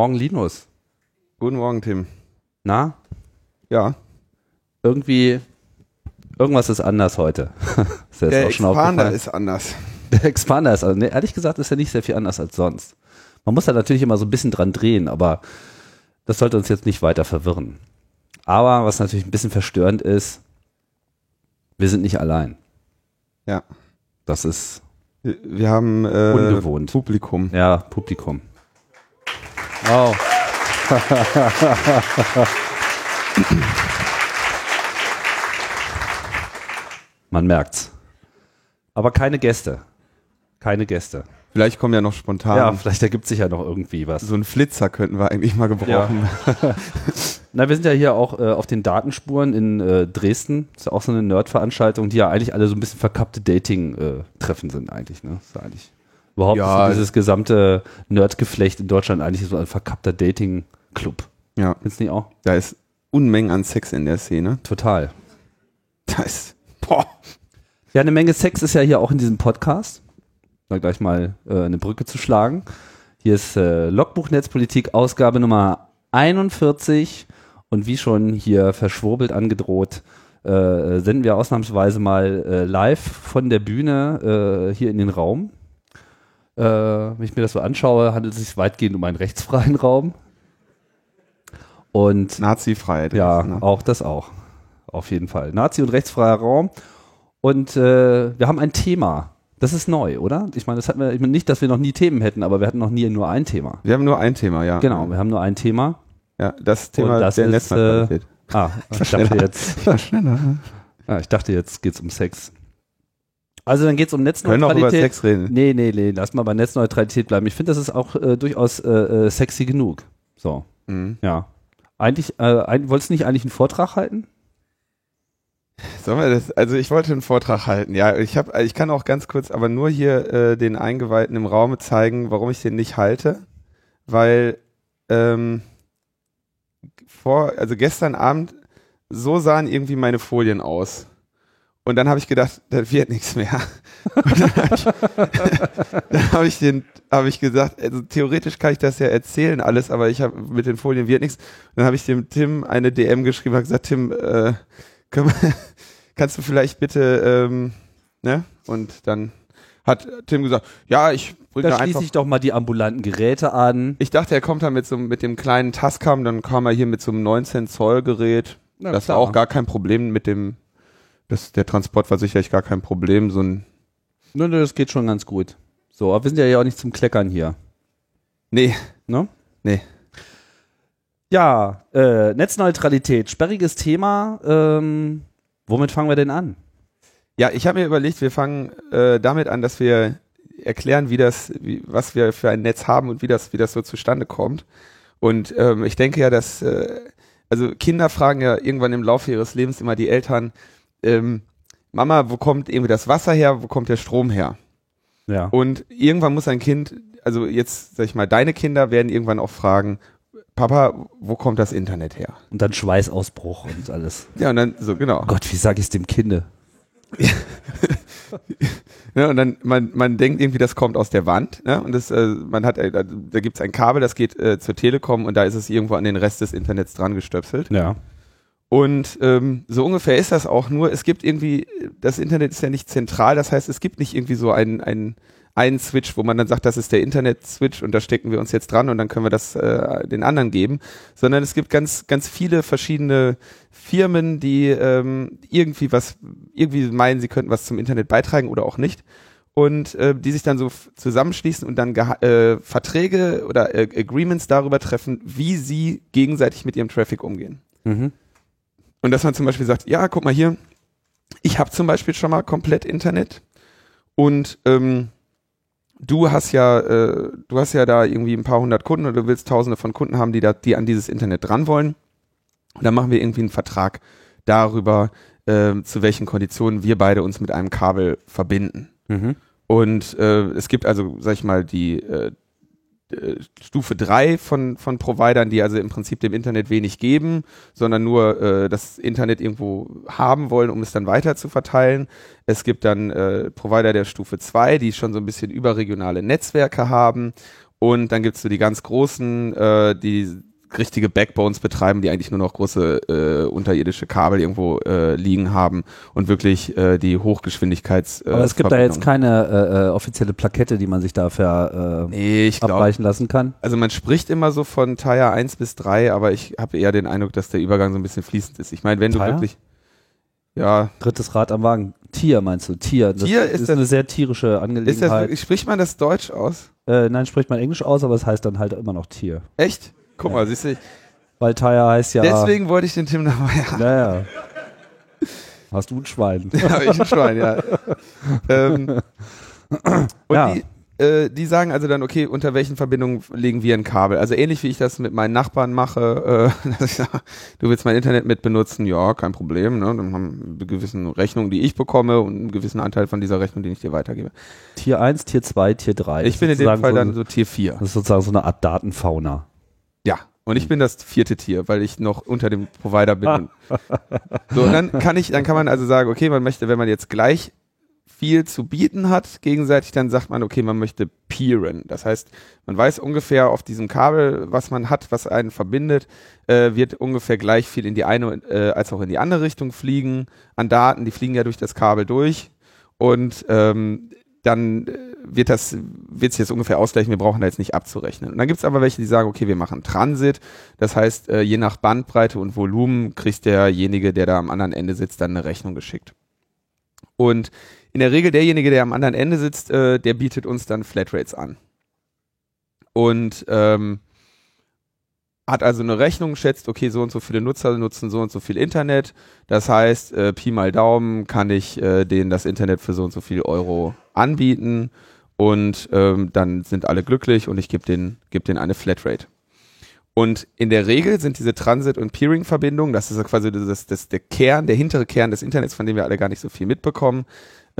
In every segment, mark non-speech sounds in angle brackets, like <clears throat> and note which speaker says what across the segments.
Speaker 1: Morgen, Linus.
Speaker 2: Guten Morgen, Tim.
Speaker 1: Na?
Speaker 2: Ja.
Speaker 1: Irgendwie, irgendwas ist anders heute. <laughs>
Speaker 2: ist Der Expander ist anders.
Speaker 1: Der Expander ist, also, nee, ehrlich gesagt, ist ja nicht sehr viel anders als sonst. Man muss da natürlich immer so ein bisschen dran drehen, aber das sollte uns jetzt nicht weiter verwirren. Aber was natürlich ein bisschen verstörend ist, wir sind nicht allein.
Speaker 2: Ja.
Speaker 1: Das ist
Speaker 2: wir, wir haben äh,
Speaker 1: ungewohnt.
Speaker 2: Publikum.
Speaker 1: Ja, Publikum. Oh. <laughs> Man merkt's. Aber keine Gäste. Keine Gäste.
Speaker 2: Vielleicht kommen ja noch spontan.
Speaker 1: Ja, vielleicht ergibt sich ja noch irgendwie was.
Speaker 2: So einen Flitzer könnten wir eigentlich mal gebrauchen.
Speaker 1: Ja. <laughs> Na, wir sind ja hier auch äh, auf den Datenspuren in äh, Dresden. Das ist ja auch so eine Nerd-Veranstaltung, die ja eigentlich alle so ein bisschen verkappte Dating-Treffen äh, sind eigentlich. Ne? Das ist eigentlich überhaupt ja, so dieses gesamte Nerd-Geflecht in Deutschland eigentlich so ein verkappter Dating-Club.
Speaker 2: Ja.
Speaker 1: Findest du nicht auch?
Speaker 2: Da ist Unmengen an Sex in der Szene.
Speaker 1: Total.
Speaker 2: Da ist, boah.
Speaker 1: Ja, eine Menge Sex ist ja hier auch in diesem Podcast. Da gleich mal äh, eine Brücke zu schlagen. Hier ist äh, Logbuch Netzpolitik, Ausgabe Nummer 41. Und wie schon hier verschwurbelt angedroht, äh, senden wir ausnahmsweise mal äh, live von der Bühne äh, hier in den Raum. Äh, wenn ich mir das so anschaue, handelt es sich weitgehend um einen rechtsfreien Raum. Und
Speaker 2: Nazi-Freiheit.
Speaker 1: Ja, ne? auch das auch. Auf jeden Fall. Nazi- und rechtsfreier Raum. Und äh, wir haben ein Thema. Das ist neu, oder? Ich meine, das hatten wir, ich meine nicht, dass wir noch nie Themen hätten, aber wir hatten noch nie nur ein Thema.
Speaker 2: Wir haben nur ein Thema, ja.
Speaker 1: Genau, wir haben nur ein Thema.
Speaker 2: Ja, das Thema
Speaker 1: das der ist, äh, Ah, ich dachte jetzt. <laughs>
Speaker 2: Ich schneller.
Speaker 1: Ah, ich dachte, jetzt geht's um Sex. Also dann geht's um
Speaker 2: Netzneutralität. Können auch über Sex reden.
Speaker 1: Nee, nee, nee, lass mal bei Netzneutralität bleiben. Ich finde, das ist auch äh, durchaus äh, äh, sexy genug. So. Mhm. Ja. Eigentlich, äh, ein, wolltest du nicht eigentlich einen Vortrag halten?
Speaker 2: Sollen wir das? Also ich wollte einen Vortrag halten. Ja, ich habe, ich kann auch ganz kurz, aber nur hier äh, den Eingeweihten im Raume zeigen, warum ich den nicht halte, weil ähm, vor, also gestern Abend, so sahen irgendwie meine Folien aus. Und dann habe ich gedacht, das wird nichts mehr. <laughs> Und dann habe ich, <laughs> hab ich den, habe ich gesagt, also theoretisch kann ich das ja erzählen alles, aber ich habe mit den Folien wird nichts. Dann habe ich dem Tim eine DM geschrieben, habe gesagt, Tim, äh, wir, <laughs> kannst du vielleicht bitte, ähm, ne? Und dann hat Tim gesagt, ja, ich
Speaker 1: bringe da schließe ich doch mal die ambulanten Geräte an.
Speaker 2: Ich dachte, er kommt da mit so mit dem kleinen Tascam, dann kam er hier mit so einem 19 Zoll Gerät. Ja, das klar. war auch gar kein Problem mit dem, das, der Transport war sicherlich gar kein Problem, so ein.
Speaker 1: Nö, nö, das geht schon ganz gut. So, aber wir sind ja auch nicht zum Kleckern hier.
Speaker 2: Nee.
Speaker 1: Ne?
Speaker 2: Nee.
Speaker 1: Ja, äh, Netzneutralität, sperriges Thema. Ähm, womit fangen wir denn an?
Speaker 2: Ja, ich habe mir überlegt, wir fangen äh, damit an, dass wir erklären, wie das, wie, was wir für ein Netz haben und wie das, wie das so zustande kommt. Und ähm, ich denke ja, dass äh, also Kinder fragen ja irgendwann im Laufe ihres Lebens immer die Eltern, ähm, Mama, wo kommt irgendwie das Wasser her, wo kommt der Strom her?
Speaker 1: Ja.
Speaker 2: Und irgendwann muss ein Kind, also jetzt sag ich mal, deine Kinder werden irgendwann auch fragen, Papa, wo kommt das Internet her?
Speaker 1: Und dann Schweißausbruch und alles.
Speaker 2: Ja, und dann so, genau.
Speaker 1: Gott, wie sage ich es dem Kinde? <laughs>
Speaker 2: ne, und dann, man, man denkt irgendwie, das kommt aus der Wand, ne? Und das, äh, man hat, äh, da, da gibt es ein Kabel, das geht äh, zur Telekom und da ist es irgendwo an den Rest des Internets dran gestöpselt.
Speaker 1: Ja.
Speaker 2: Und ähm, so ungefähr ist das auch nur, es gibt irgendwie, das Internet ist ja nicht zentral, das heißt, es gibt nicht irgendwie so ein, ein einen Switch, wo man dann sagt, das ist der Internet-Switch und da stecken wir uns jetzt dran und dann können wir das äh, den anderen geben, sondern es gibt ganz, ganz viele verschiedene Firmen, die ähm, irgendwie was, irgendwie meinen, sie könnten was zum Internet beitragen oder auch nicht und äh, die sich dann so zusammenschließen und dann äh, Verträge oder äh, Agreements darüber treffen, wie sie gegenseitig mit ihrem Traffic umgehen.
Speaker 1: Mhm.
Speaker 2: Und dass man zum Beispiel sagt, ja, guck mal hier, ich habe zum Beispiel schon mal komplett Internet und ähm, du hast ja, äh, du hast ja da irgendwie ein paar hundert Kunden oder du willst tausende von Kunden haben, die da, die an dieses Internet dran wollen. Und dann machen wir irgendwie einen Vertrag darüber, äh, zu welchen Konditionen wir beide uns mit einem Kabel verbinden.
Speaker 1: Mhm.
Speaker 2: Und äh, es gibt also, sag ich mal, die äh, äh, Stufe 3 von, von Providern, die also im Prinzip dem Internet wenig geben, sondern nur äh, das Internet irgendwo haben wollen, um es dann weiter zu verteilen. Es gibt dann äh, Provider der Stufe 2, die schon so ein bisschen überregionale Netzwerke haben. Und dann gibt's so die ganz großen, äh, die richtige Backbones betreiben, die eigentlich nur noch große äh, unterirdische Kabel irgendwo äh, liegen haben und wirklich äh, die Hochgeschwindigkeits. Äh,
Speaker 1: Aber es gibt da jetzt keine äh, äh, offizielle Plakette, die man sich dafür äh,
Speaker 2: Nee, ich
Speaker 1: abweichen lassen kann.
Speaker 2: Also man spricht immer so von Tier 1 bis 3, aber ich habe eher den Eindruck, dass der Übergang so ein bisschen fließend ist. Ich meine, wenn du
Speaker 1: Tier?
Speaker 2: wirklich. Ja,
Speaker 1: Drittes Rad am Wagen. Tier meinst du? Tier. Das
Speaker 2: Tier
Speaker 1: ist,
Speaker 2: ist das-
Speaker 1: eine sehr tierische
Speaker 2: ist das
Speaker 1: Angelegenheit.
Speaker 2: spricht man das Deutsch aus?
Speaker 1: äh, nein, spricht man Englisch aus, aber es heißt dann halt immer noch Tier.
Speaker 2: Echt? Guck
Speaker 1: Ja.
Speaker 2: mal, siehst du,
Speaker 1: Weil Tire heißt ja.
Speaker 2: deswegen wollte ich den Tim dabei haben.
Speaker 1: Naja. Hast du ein Schwein? <laughs>
Speaker 2: Ja, ich ein Schwein, ja. ähm, und
Speaker 1: Ja.
Speaker 2: die, äh, die sagen also dann, okay, unter welchen Verbindungen legen wir ein Kabel? Also ähnlich wie ich das mit meinen Nachbarn mache, äh, <laughs> dass ich sage, du willst mein Internet mit benutzen, ja, kein Problem. Ne? Dann haben wir gewissen Rechnungen, die ich bekomme und einen gewissen Anteil von dieser Rechnung, den ich dir weitergebe.
Speaker 1: Tier 1, Tier 2, Tier 3.
Speaker 2: ich bin in dem Fall dann so Tier 4.
Speaker 1: Das ist sozusagen so eine Art Datenfauna.
Speaker 2: Und ich bin das vierte Tier, weil ich noch unter dem Provider bin. <laughs> So, und dann kann ich, dann kann man also sagen, okay, man möchte, wenn man jetzt gleich viel zu bieten hat, gegenseitig, dann sagt man, okay, man möchte peeren. Das heißt, man weiß ungefähr auf diesem Kabel, was man hat, was einen verbindet, äh, wird ungefähr gleich viel in die eine äh, als auch in die andere Richtung fliegen an Daten. Die fliegen ja durch das Kabel durch. Und ähm, dann äh, wird das, wird sich jetzt ungefähr ausgleichen, wir brauchen da jetzt nicht abzurechnen. Und dann gibt's aber welche, die sagen, okay, wir machen Transit. Das heißt, äh, je nach Bandbreite und Volumen kriegt derjenige, der da am anderen Ende sitzt, dann eine Rechnung geschickt. Und in der Regel derjenige, der am anderen Ende sitzt, äh, der bietet uns dann Flatrates an. Und ähm, hat also eine Rechnung, schätzt, okay, so und so viele Nutzer nutzen so und so viel Internet. Das heißt, äh, Pi mal Daumen kann ich äh, denen das Internet für so und so viel Euro anbieten und ähm, dann sind alle glücklich und ich gebe denen, geb denen eine Flatrate. Und in der Regel sind diese Transit- und Peering-Verbindungen, das ist quasi das, das, der Kern, der hintere Kern des Internets, von dem wir alle gar nicht so viel mitbekommen,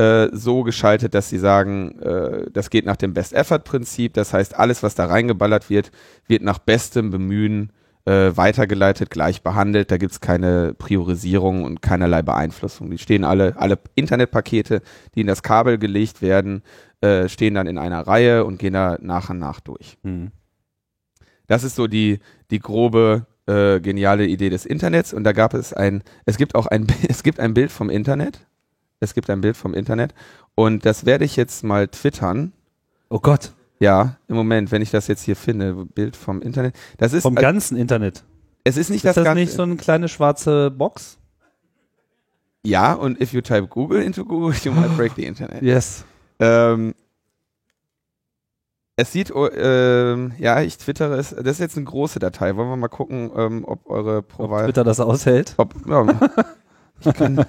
Speaker 2: äh, so geschaltet, dass sie sagen, äh, das geht nach dem Best-Effort-Prinzip. Das heißt, alles, was da reingeballert wird, wird nach bestem Bemühen äh, weitergeleitet, gleich behandelt. Da gibt's keine Priorisierung und keinerlei Beeinflussung. Die stehen alle, alle Internetpakete, die in das Kabel gelegt werden, äh, stehen dann in einer Reihe und gehen da nach und nach durch.
Speaker 1: Hm.
Speaker 2: Das ist so die, die grobe, äh, geniale Idee des Internets. Und da gab es ein, es gibt auch ein, <laughs> es gibt ein Bild vom Internet. Es gibt ein Bild vom Internet. Und das werde ich jetzt mal twittern.
Speaker 1: Oh Gott,
Speaker 2: Ja, im Moment, wenn ich das jetzt hier finde, Bild vom Internet. Das ist,
Speaker 1: vom ganzen Internet.
Speaker 2: es ist nicht
Speaker 1: Ist
Speaker 2: das,
Speaker 1: das
Speaker 2: ganze.
Speaker 1: nicht so eine kleine schwarze Box?
Speaker 2: ja, und if you type Google into Google, you might break the Internet.
Speaker 1: Yes.
Speaker 2: Ähm, es sieht, oh, ähm, ja, ich twittere es. Das ist jetzt eine große Datei. Wollen wir mal gucken, ähm, ob eure
Speaker 1: Ob
Speaker 2: Provider.
Speaker 1: Twitter das aushält.
Speaker 2: Ob, ja, <laughs> ich kann,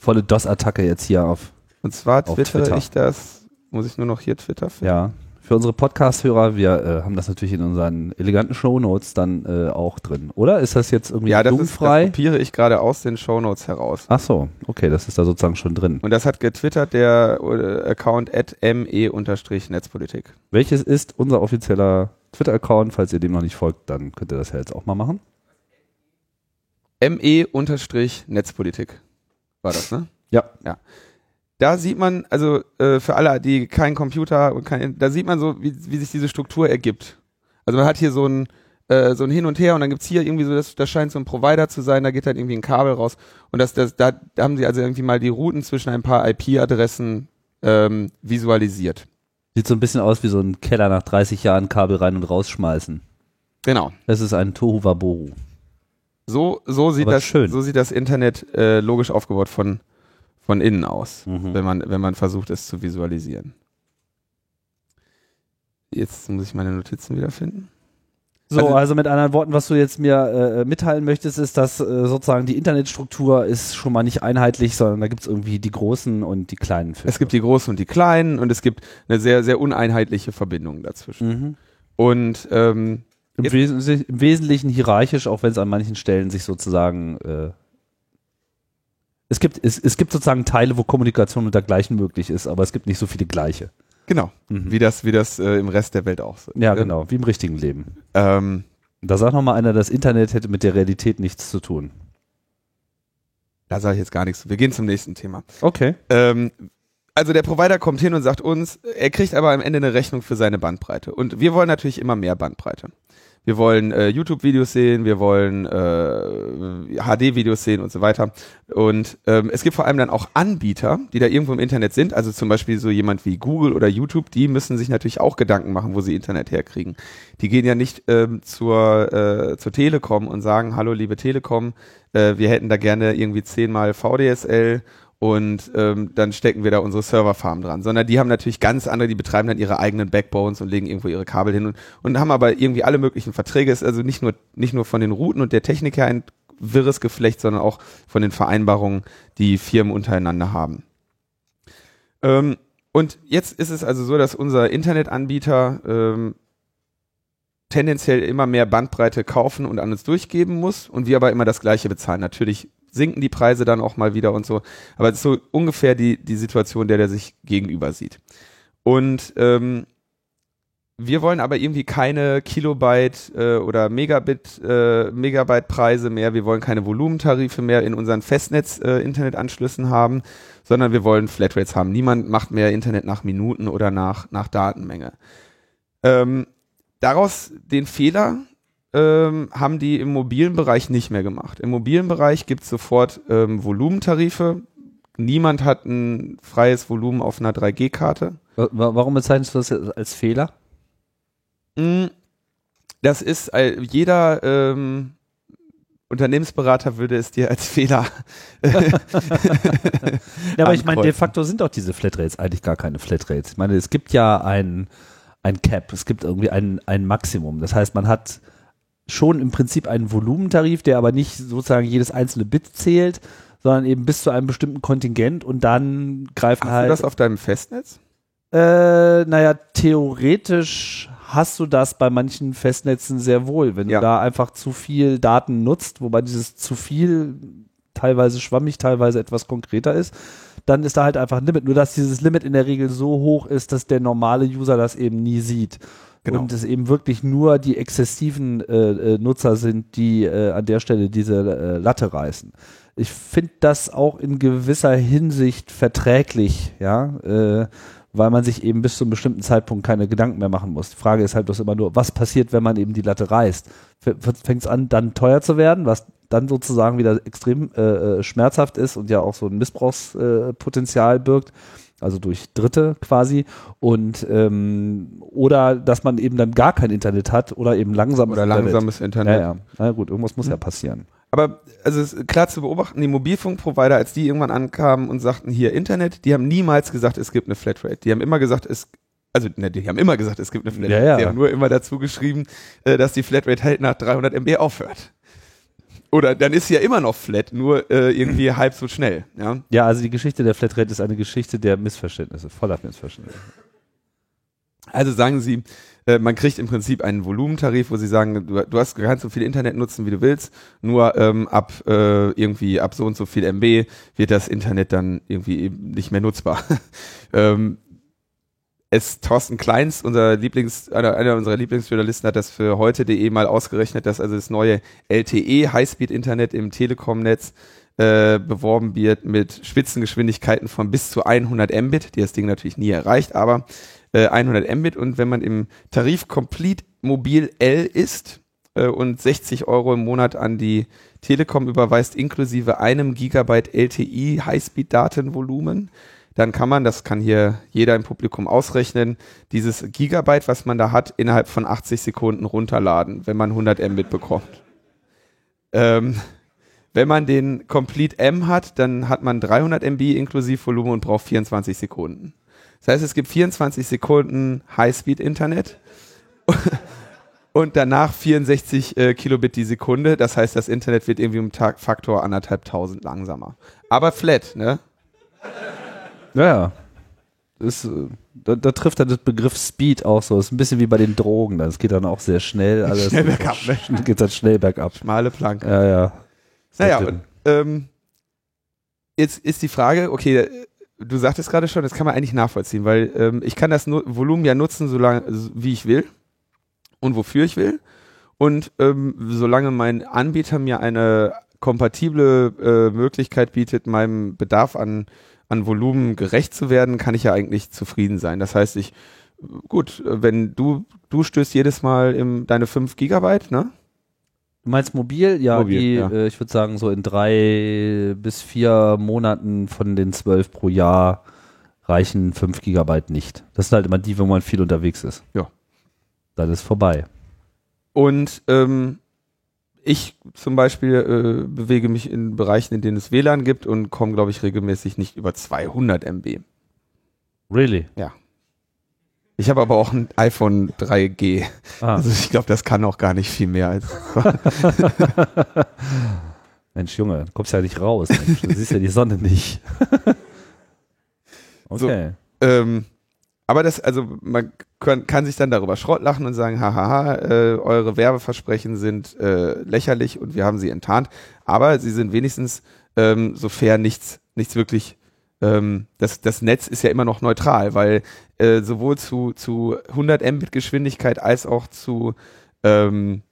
Speaker 1: Volle DOS-Attacke jetzt hier auf.
Speaker 2: Und zwar twittere
Speaker 1: Twitter.
Speaker 2: ich das, muss ich nur noch hier Twitter finden?
Speaker 1: Ja. Für unsere Podcast-Hörer, wir äh, haben das natürlich in unseren eleganten Shownotes dann äh, auch drin. Oder ist das jetzt irgendwie
Speaker 2: Ja, das, ist, das
Speaker 1: jugendfrei?
Speaker 2: kopiere ich gerade aus den Shownotes heraus.
Speaker 1: Ach so, okay, das ist da sozusagen schon drin.
Speaker 2: Und das hat getwittert der äh, Account at me-netzpolitik.
Speaker 1: Welches ist unser offizieller Twitter-Account? Falls ihr dem noch nicht folgt, dann könnt ihr das ja jetzt auch mal machen.
Speaker 2: me-netzpolitik war das, ne?
Speaker 1: Ja.
Speaker 2: Ja. Da sieht man, also äh, für alle, die keinen Computer und kein, da sieht man so, wie, wie sich diese Struktur ergibt. Also man hat hier so ein, äh, so ein Hin und Her und dann gibt's hier irgendwie so, das, das scheint so ein Provider zu sein, da geht dann irgendwie ein Kabel raus. Und das, das, da, da haben sie also irgendwie mal die Routen zwischen ein paar IP-Adressen ähm, visualisiert.
Speaker 1: Sieht so ein bisschen aus wie so ein Keller nach 30 Jahren Kabel rein und rausschmeißen.
Speaker 2: Genau.
Speaker 1: Das ist ein Tohu Wabohu.
Speaker 2: So, so sieht
Speaker 1: Aber
Speaker 2: das,
Speaker 1: schön.
Speaker 2: so sieht das Internet äh, logisch aufgebaut von, von innen aus,
Speaker 1: Mhm.
Speaker 2: wenn man, wenn man versucht, es zu visualisieren. Jetzt muss ich meine Notizen wiederfinden.
Speaker 1: So,
Speaker 2: Also-
Speaker 1: also, mit anderen Worten, was du jetzt mir äh, mitteilen möchtest, ist, dass äh, sozusagen die Internetstruktur ist schon mal nicht einheitlich, sondern da gibt es irgendwie die großen und die kleinen Fische.
Speaker 2: Es gibt die großen und die kleinen und es gibt eine sehr, sehr uneinheitliche Verbindung dazwischen.
Speaker 1: mhm.
Speaker 2: Und ähm,
Speaker 1: Im, Wesentlichen, Im Wesentlichen hierarchisch, auch wenn es an manchen Stellen sich sozusagen äh, es gibt, es, es gibt sozusagen Teile, wo Kommunikation und dergleichen möglich ist, aber es gibt nicht so viele gleiche.
Speaker 2: genau,
Speaker 1: Mhm.
Speaker 2: wie das, wie das äh, im Rest der Welt auch so.
Speaker 1: Ja, genau, wie im richtigen Leben.
Speaker 2: Ähm,
Speaker 1: Da sagt noch mal einer, das Internet hätte mit der Realität nichts zu tun.
Speaker 2: da sage ich jetzt gar nichts. Wir gehen zum nächsten Thema.
Speaker 1: Okay.
Speaker 2: Ähm, also der Provider kommt hin und sagt uns, er kriegt aber am Ende eine Rechnung für seine Bandbreite. Und wir wollen natürlich immer mehr Bandbreite. Wir wollen äh, YouTube-Videos sehen, wir wollen äh, HD-Videos sehen und so weiter. Und ähm, es gibt vor allem dann auch Anbieter, die da irgendwo im Internet sind. Also zum Beispiel so jemand wie Google oder YouTube, die müssen sich natürlich auch Gedanken machen, wo sie Internet herkriegen. Die gehen ja nicht ähm, zur, äh, zur Telekom und sagen, hallo liebe Telekom, äh, wir hätten da gerne irgendwie zehnmal VDSL und ähm, dann stecken wir da unsere Serverfarm dran, sondern die haben natürlich ganz andere, die betreiben dann ihre eigenen Backbones und legen irgendwo ihre Kabel hin und, und haben aber irgendwie alle möglichen Verträge, ist also nicht nur, nicht nur von den Routen und der Technik her ein wirres Geflecht, sondern auch von den Vereinbarungen, die Firmen untereinander haben. Ähm, und jetzt ist es also so, dass unser Internetanbieter ähm, tendenziell immer mehr Bandbreite kaufen und an uns durchgeben muss und wir aber immer das gleiche bezahlen. Natürlich sinken die Preise dann auch mal wieder und so. Aber es ist so ungefähr die, die Situation, der der sich gegenüber sieht. Und ähm, wir wollen aber irgendwie keine Kilobyte äh, oder Megabit, äh, Megabyte-Preise mehr. Wir wollen keine Volumentarife mehr in unseren Festnetz-Internetanschlüssen äh, haben, sondern wir wollen Flatrates haben. Niemand macht mehr Internet nach Minuten oder nach, nach Datenmenge. Ähm, daraus den Fehler, ähm, haben die im mobilen Bereich nicht mehr gemacht. Im mobilen Bereich gibt es sofort ähm, Volumentarife. Niemand hat ein freies Volumen auf einer 3G-Karte.
Speaker 1: Warum bezeichnest du das als Fehler?
Speaker 2: Mm, das ist, äh, jeder ähm, Unternehmensberater würde es dir als Fehler. <laughs>
Speaker 1: ja, aber ich meine, de facto sind doch diese Flatrates eigentlich gar keine Flatrates. Ich meine, es gibt ja ein, ein Cap, es gibt irgendwie ein, ein Maximum. Das heißt, man hat schon im Prinzip einen Volumentarif, der aber nicht sozusagen jedes einzelne Bit zählt, sondern eben bis zu einem bestimmten Kontingent und dann greifen
Speaker 2: Hast
Speaker 1: halt.
Speaker 2: du das auf deinem Festnetz?
Speaker 1: Äh, naja, theoretisch hast du das bei manchen Festnetzen sehr wohl, wenn ja. du da einfach zu viel Daten nutzt, wobei dieses zu viel teilweise schwammig, teilweise etwas konkreter ist, dann ist da halt einfach ein Limit. Nur dass dieses Limit in der Regel so hoch ist, dass der normale User das eben nie sieht. Genau. Und es eben wirklich nur die exzessiven äh, äh, Nutzer sind, die äh, an der Stelle diese äh, Latte reißen. Ich finde das auch in gewisser Hinsicht verträglich, ja, äh, weil man sich eben bis zu einem bestimmten Zeitpunkt keine Gedanken mehr machen muss. Die Frage ist halt bloß immer nur, was passiert, wenn man eben die Latte reißt? Fängt es an, dann teuer zu werden, was dann sozusagen wieder extrem äh, äh, schmerzhaft ist und ja auch so ein Missbrauchspotenzial birgt also durch Dritte quasi und ähm, oder dass man eben dann gar kein Internet hat oder eben langsames
Speaker 2: oder langsames Internet.
Speaker 1: Ja, ja. Na gut, irgendwas muss mhm. ja passieren.
Speaker 2: Aber also es ist klar zu beobachten, die Mobilfunkprovider, als die irgendwann ankamen und sagten hier Internet, die haben niemals gesagt, es gibt eine Flatrate. Die haben immer gesagt, es also ne, die haben immer gesagt, es gibt eine Flatrate.
Speaker 1: Ja, ja.
Speaker 2: Die haben nur immer dazu geschrieben, äh, dass die Flatrate halt nach 300 MB aufhört. Oder dann ist sie ja immer noch flat, nur äh, irgendwie <clears throat> halb so schnell. Ja?
Speaker 1: ja, also die Geschichte der Flatrate ist eine Geschichte der Missverständnisse, voller Missverständnisse.
Speaker 2: Also sagen Sie, äh, man kriegt im Prinzip einen Volumentarif, wo Sie sagen, du, du hast kannst so viel Internet nutzen, wie du willst, nur ähm, ab äh, irgendwie ab so und so viel MB wird das Internet dann irgendwie eben nicht mehr nutzbar. <laughs> ähm, es Thorsten Kleins, unser Lieblings, einer, einer unserer Lieblingsjournalisten, hat das für heute.de mal ausgerechnet, dass also das neue LTE Highspeed-Internet im Telekom-Netz äh, beworben wird mit Spitzengeschwindigkeiten von bis zu 100 Mbit, die das Ding natürlich nie erreicht, aber äh, 100 Mbit. Und wenn man im Tarif Complete Mobil L ist äh, und 60 Euro im Monat an die Telekom überweist, inklusive einem Gigabyte LTE Highspeed-Datenvolumen, dann kann man, das kann hier jeder im Publikum ausrechnen, dieses Gigabyte, was man da hat, innerhalb von 80 Sekunden runterladen, wenn man 100 Mbit bekommt. Ähm, wenn man den Complete M hat, dann hat man 300 MB inklusive Volumen und braucht 24 Sekunden. Das heißt, es gibt 24 Sekunden Highspeed-Internet <laughs> und danach 64 äh, Kilobit die Sekunde. Das heißt, das Internet wird irgendwie um Faktor anderthalb tausend langsamer. Aber flat, ne?
Speaker 1: Ja. Ist, äh, da, da, trifft dann das Begriff Speed auch so. Das ist ein bisschen wie bei den Drogen. Das geht dann auch sehr schnell. Alles
Speaker 2: schnell bergab,
Speaker 1: ne? <laughs> Geht dann schnell bergab.
Speaker 2: Schmale Planke.
Speaker 1: Ja, ja.
Speaker 2: Naja, und, ähm, jetzt ist die Frage, okay, du sagtest gerade schon, das kann man eigentlich nachvollziehen, weil ähm, ich kann das nu Volumen ja nutzen, solange, wie ich will und wofür ich will. Und ähm, solange mein Anbieter mir eine kompatible äh, Möglichkeit bietet, meinem Bedarf an an Volumen gerecht zu werden, kann ich ja eigentlich zufrieden sein. Das heißt, ich, gut, wenn du, du stößt jedes Mal im, deine 5 Gigabyte, ne?
Speaker 1: Du meinst mobil? Ja,
Speaker 2: Mobil,
Speaker 1: die,
Speaker 2: ja.
Speaker 1: Äh, ich würde sagen, so in drei bis vier Monaten von den zwölf pro Jahr reichen fünf Gigabyte nicht. Das sind halt immer die, wo man viel unterwegs ist.
Speaker 2: Ja.
Speaker 1: Dann ist vorbei.
Speaker 2: Und ähm, ich zum Beispiel äh, bewege mich in Bereichen, in denen es WLAN gibt und komme, glaube ich, regelmäßig nicht über 200 MB.
Speaker 1: Really?
Speaker 2: Ich habe aber auch ein iPhone 3G.
Speaker 1: Ah.
Speaker 2: Also ich glaube, das kann auch gar nicht viel mehr als. <laughs>
Speaker 1: Mensch, Junge, du kommst ja nicht raus. Mensch. Du siehst ja die Sonne nicht. <laughs> okay.
Speaker 2: ähm, aber das, also man kann, kann sich dann darüber Schrott lachen und sagen, hahaha, äh, eure Werbeversprechen sind äh, lächerlich und wir haben sie enttarnt. Aber sie sind wenigstens, ähm, sofern nichts, nichts wirklich, ähm, das, das Netz ist ja immer noch neutral, weil äh, sowohl zu, zu 100 Mbit Geschwindigkeit als auch zu, ähm,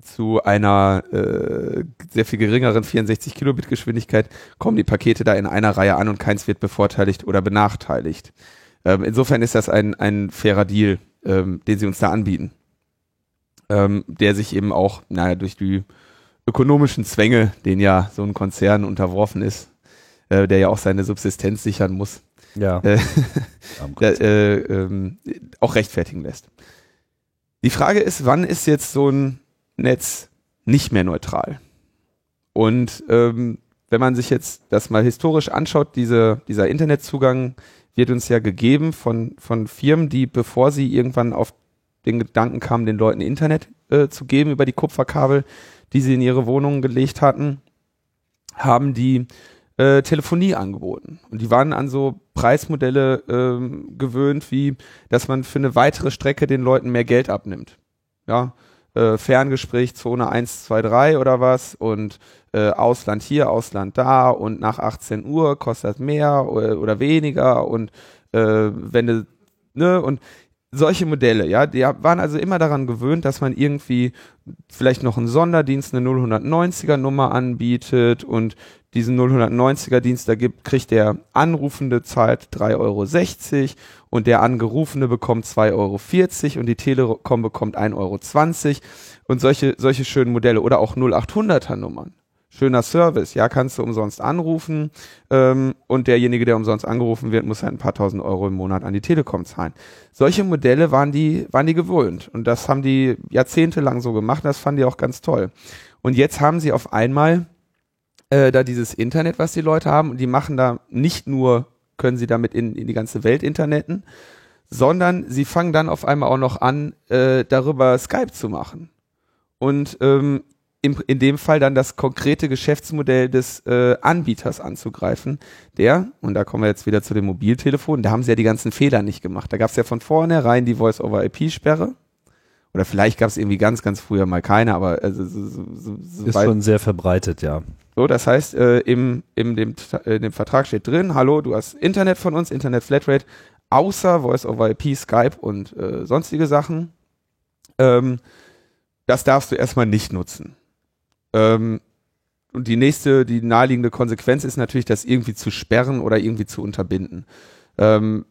Speaker 2: zu einer äh, sehr viel geringeren 64 Kilobit Geschwindigkeit kommen die Pakete da in einer Reihe an und keins wird bevorteiligt oder benachteiligt. Ähm, insofern ist das ein, ein fairer Deal, ähm, den sie uns da anbieten. Ähm, der sich eben auch, naja, durch die ökonomischen Zwänge, den ja so ein Konzern unterworfen ist, äh, der ja auch seine Subsistenz sichern muss,
Speaker 1: Ja.
Speaker 2: äh, <laughs> äh, ähm, auch rechtfertigen lässt. Die Frage ist, wann ist jetzt so ein Netz nicht mehr neutral? Und ähm, wenn man sich jetzt das mal historisch anschaut, diese, dieser Internetzugang wird uns ja gegeben von, von Firmen, die, bevor sie irgendwann auf den Gedanken kamen, den Leuten Internet äh, zu geben über die Kupferkabel, die sie in ihre Wohnungen gelegt hatten, haben die äh, Telefonie angeboten. Und die waren an so Preismodelle ähm, gewöhnt, wie dass man für eine weitere Strecke den Leuten mehr Geld abnimmt. Ja, äh, Ferngespräch Zone 1, 2, 3 oder was und äh, Ausland hier, Ausland da und nach 18 Uhr kostet mehr oder, oder weniger und äh, wenn du, ne, und solche Modelle, ja, die waren also immer daran gewöhnt, dass man irgendwie vielleicht noch einen Sonderdienst, eine 090er Nummer anbietet und diesen 090er Dienst da gibt, kriegt der Anrufende zahlt 3,60 Euro und der Angerufene bekommt 2,40 Euro und die Telekom bekommt 1,20 Euro und solche, solche schönen Modelle oder auch 0800er Nummern. Schöner Service, ja, kannst du umsonst anrufen ähm, und derjenige, der umsonst angerufen wird, muss halt ein paar tausend Euro im Monat an die Telekom zahlen. Solche Modelle waren die, waren die gewöhnt und das haben die jahrzehntelang so gemacht, das fanden die auch ganz toll. Und jetzt haben sie auf einmal äh, da dieses Internet, was die Leute haben, und die machen da nicht nur, können sie damit in, in die ganze Welt interneten, sondern sie fangen dann auf einmal auch noch an, äh, darüber Skype zu machen. Und ähm, im, in dem Fall dann das konkrete Geschäftsmodell des äh, Anbieters anzugreifen, der, und da kommen wir jetzt wieder zu den Mobiltelefonen, da haben sie ja die ganzen Fehler nicht gemacht. Da gab es ja von vornherein die Voice-over-IP-Sperre. Oder vielleicht gab es irgendwie ganz, ganz früher mal keine, aber also, so, so, so,
Speaker 1: Ist schon sehr verbreitet, ja.
Speaker 2: so, das heißt, äh, im, im, dem, äh, in dem Vertrag steht drin, hallo, du hast Internet von uns, Internet Flatrate, außer Voice over IP, Skype und äh, sonstige Sachen. Ähm, das darfst du erstmal nicht nutzen. Ähm, und die nächste, die naheliegende Konsequenz ist natürlich, das irgendwie zu sperren oder irgendwie zu unterbinden. Ähm,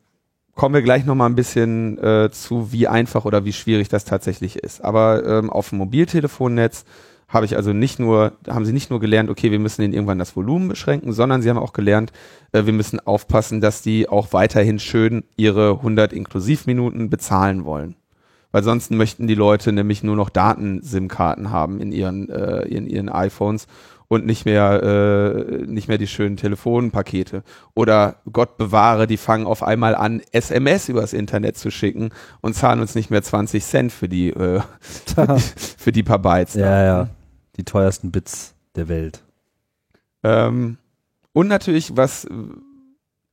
Speaker 2: kommen wir gleich nochmal ein bisschen äh, zu, wie einfach oder wie schwierig das tatsächlich ist. Aber ähm, auf dem Mobiltelefonnetz habe ich also nicht nur, haben sie nicht nur gelernt, okay, wir müssen ihnen irgendwann das Volumen beschränken, sondern sie haben auch gelernt, äh, wir müssen aufpassen, dass die auch weiterhin schön ihre 100 Inklusivminuten bezahlen wollen. Weil sonst möchten die Leute nämlich nur noch Daten-SIM-Karten haben in ihren, äh, in ihren iPhones und nicht mehr, äh, nicht mehr die schönen Telefonpakete. Oder Gott bewahre, die fangen auf einmal an, SMS übers Internet zu schicken und zahlen uns nicht mehr 20 Cent für die, äh, <laughs> für die paar Bytes. da.
Speaker 1: ja, ja. Die teuersten Bits der Welt.
Speaker 2: Ähm, und natürlich, was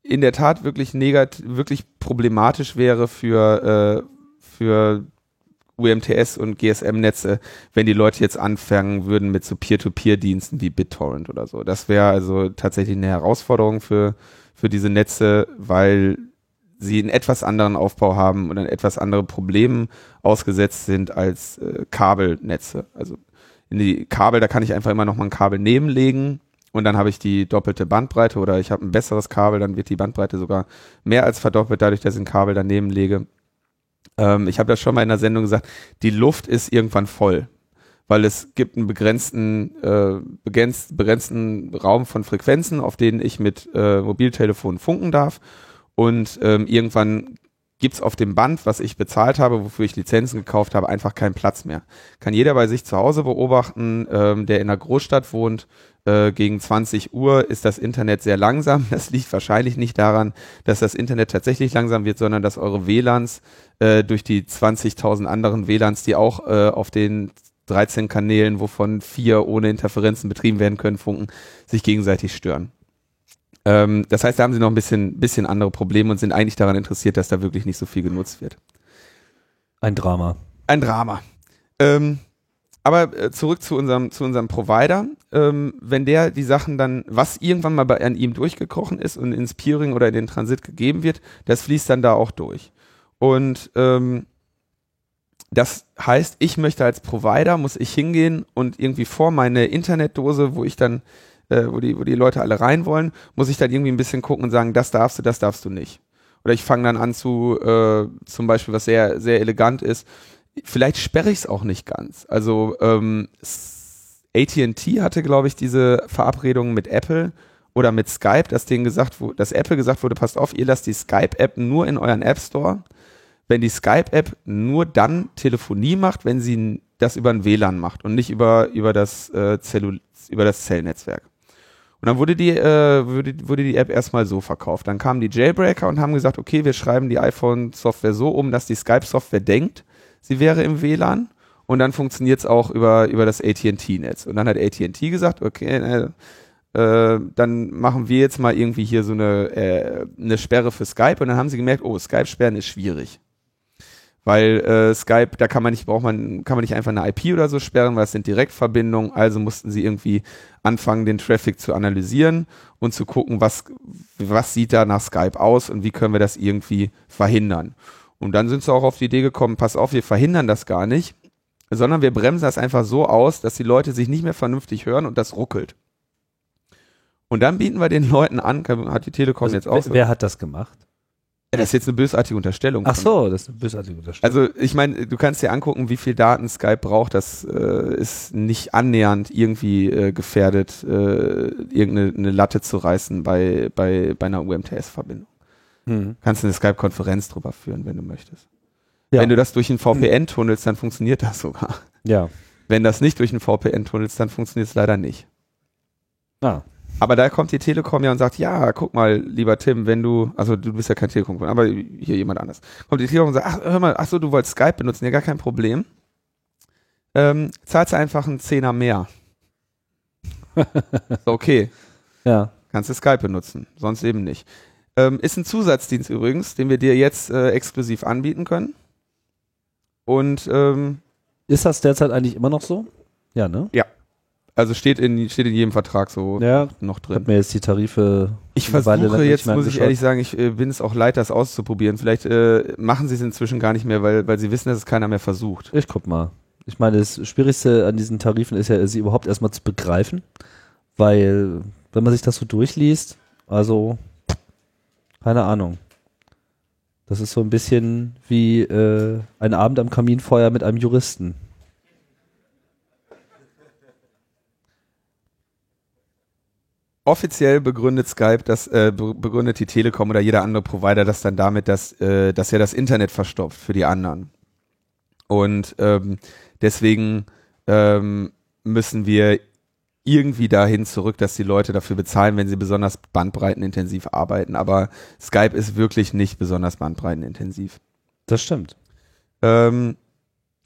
Speaker 2: in der Tat wirklich negativ, wirklich problematisch wäre für, äh, für UMTS und GSM-Netze, wenn die Leute jetzt anfangen würden mit so Peer-to-Peer-Diensten wie BitTorrent oder so. Das wäre also tatsächlich eine Herausforderung für, für diese Netze, weil sie einen etwas anderen Aufbau haben und an etwas andere Problemen ausgesetzt sind als äh, Kabelnetze. Also in die Kabel, da kann ich einfach immer noch mal ein Kabel nebenlegen und dann habe ich die doppelte Bandbreite oder ich habe ein besseres Kabel, dann wird die Bandbreite sogar mehr als verdoppelt, dadurch, dass ich ein Kabel daneben lege. Ähm, ich habe das schon mal in der Sendung gesagt, die Luft ist irgendwann voll, weil es gibt einen begrenzten, äh, begrenzt, begrenzten Raum von Frequenzen, auf denen ich mit äh, Mobiltelefon funken darf. Und ähm, irgendwann gibt's auf dem Band, was ich bezahlt habe, wofür ich Lizenzen gekauft habe, einfach keinen Platz mehr. Kann jeder bei sich zu Hause beobachten, ähm, der in einer Großstadt wohnt. Äh, gegen 20 Uhr ist das Internet sehr langsam. <laughs> Das liegt wahrscheinlich nicht daran, dass das Internet tatsächlich langsam wird, sondern dass eure WLANs äh, durch die 20.000 anderen WLANs, die auch äh, auf den 13 Kanälen, wovon vier ohne Interferenzen betrieben werden können, funken, sich gegenseitig stören. Ähm, das heißt, da haben sie noch ein bisschen, bisschen andere Probleme und sind eigentlich daran interessiert, dass da wirklich nicht so viel genutzt wird.
Speaker 1: Ein Drama.
Speaker 2: Ein Drama. Ähm, aber äh, zurück zu unserem, zu unserem Provider. Ähm, wenn der die Sachen dann, was irgendwann mal bei, an ihm durchgekrochen ist und ins Peering oder in den Transit gegeben wird, das fließt dann da auch durch. Und ähm, das heißt, ich möchte als Provider, muss ich hingehen und irgendwie vor meine Internetdose, wo ich dann, äh, wo, die, wo die Leute alle rein wollen, muss ich dann irgendwie ein bisschen gucken und sagen, das darfst du, das darfst du nicht. Oder ich fange dann an zu, äh, zum Beispiel, was sehr, sehr elegant ist, vielleicht sperre ich es auch nicht ganz. Also ähm, AT&T hatte, glaube ich, diese Verabredung mit Apple oder mit Skype, dass denen gesagt, wo, dass Apple gesagt wurde, passt auf, ihr lasst die Skype-App nur in euren App Store wenn die Skype-App nur dann Telefonie macht, wenn sie das über ein WLAN macht und nicht über, über, das, äh, über das Zellnetzwerk. Und dann wurde die, äh, wurde, wurde die App erstmal so verkauft. Dann kamen die Jailbreaker und haben gesagt, okay, wir schreiben die iPhone-Software so um, dass die Skype-Software denkt, sie wäre im WLAN. Und dann funktioniert es auch über, über das AT&T-Netz. Und dann hat AT&T gesagt, okay, äh, äh, dann machen wir jetzt mal irgendwie hier so eine, äh, eine Sperre für Skype. Und dann haben sie gemerkt, oh, Skype-Sperren ist schwierig. Weil äh, Skype, da kann man nicht, braucht man, kann man nicht einfach eine IP oder so sperren, weil es sind Direktverbindungen, also mussten sie irgendwie anfangen, den Traffic zu analysieren und zu gucken, was, was sieht da nach Skype aus und wie können wir das irgendwie verhindern. Und dann sind sie auch auf die Idee gekommen, pass auf, wir verhindern das gar nicht, sondern wir bremsen das einfach so aus, dass die Leute sich nicht mehr vernünftig hören und das ruckelt. Und dann bieten wir den Leuten an, hat die Telekom
Speaker 1: also
Speaker 2: jetzt auch.
Speaker 1: Wer, wer hat das gemacht?
Speaker 2: Das ist jetzt eine bösartige Unterstellung.
Speaker 1: Ach so, das ist eine bösartige Unterstellung.
Speaker 2: Also ich meine, du kannst dir angucken, wie viel Daten Skype braucht. Das äh, ist nicht annähernd irgendwie äh, gefährdet, äh, irgendeine Latte zu reißen bei, bei, bei einer UMTS-Verbindung. Hm. Kannst du eine Skype-Konferenz drüber führen, wenn du möchtest. Ja. Wenn du das durch einen VPN tunnelst, dann funktioniert das sogar.
Speaker 1: Ja.
Speaker 2: Wenn das nicht durch einen VPN tunnelst, dann funktioniert es leider nicht.
Speaker 1: Ah.
Speaker 2: Aber da kommt die Telekom ja und sagt, ja, guck mal, lieber Tim, wenn du, also du bist ja kein Telekom, aber hier jemand anders. Kommt die Telekom und sagt, ach, hör mal, ach so, du wolltest Skype benutzen, ja, gar kein Problem. Ähm, zahlst einfach einen Zehner mehr. <laughs> okay.
Speaker 1: Ja.
Speaker 2: Kannst du Skype benutzen, sonst eben nicht. Ähm, ist ein Zusatzdienst übrigens, den wir dir jetzt äh, exklusiv anbieten können. Und ähm,
Speaker 1: ist das derzeit eigentlich immer noch so? Ja, ne?
Speaker 2: Ja. Also steht in, steht in jedem Vertrag so
Speaker 1: ja,
Speaker 2: noch drin.
Speaker 1: Hab mir jetzt die Tarife.
Speaker 2: Ich versuche jetzt, muss ich ehrlich sagen, ich äh, bin es auch leid, das auszuprobieren. Vielleicht äh, machen sie es inzwischen gar nicht mehr, weil, weil sie wissen, dass es keiner mehr versucht.
Speaker 1: Ich guck mal. Ich meine, das Schwierigste an diesen Tarifen ist ja, sie überhaupt erstmal zu begreifen, weil, wenn man sich das so durchliest, also, keine Ahnung. Das ist so ein bisschen wie äh, ein Abend am Kaminfeuer mit einem Juristen.
Speaker 2: Offiziell begründet Skype, das äh, begründet die Telekom oder jeder andere Provider das dann damit, dass, äh, dass er das Internet verstopft für die anderen. Und ähm, deswegen ähm, müssen wir irgendwie dahin zurück, dass die Leute dafür bezahlen, wenn sie besonders bandbreitenintensiv arbeiten. Aber Skype ist wirklich nicht besonders bandbreitenintensiv.
Speaker 1: Das stimmt. Ähm,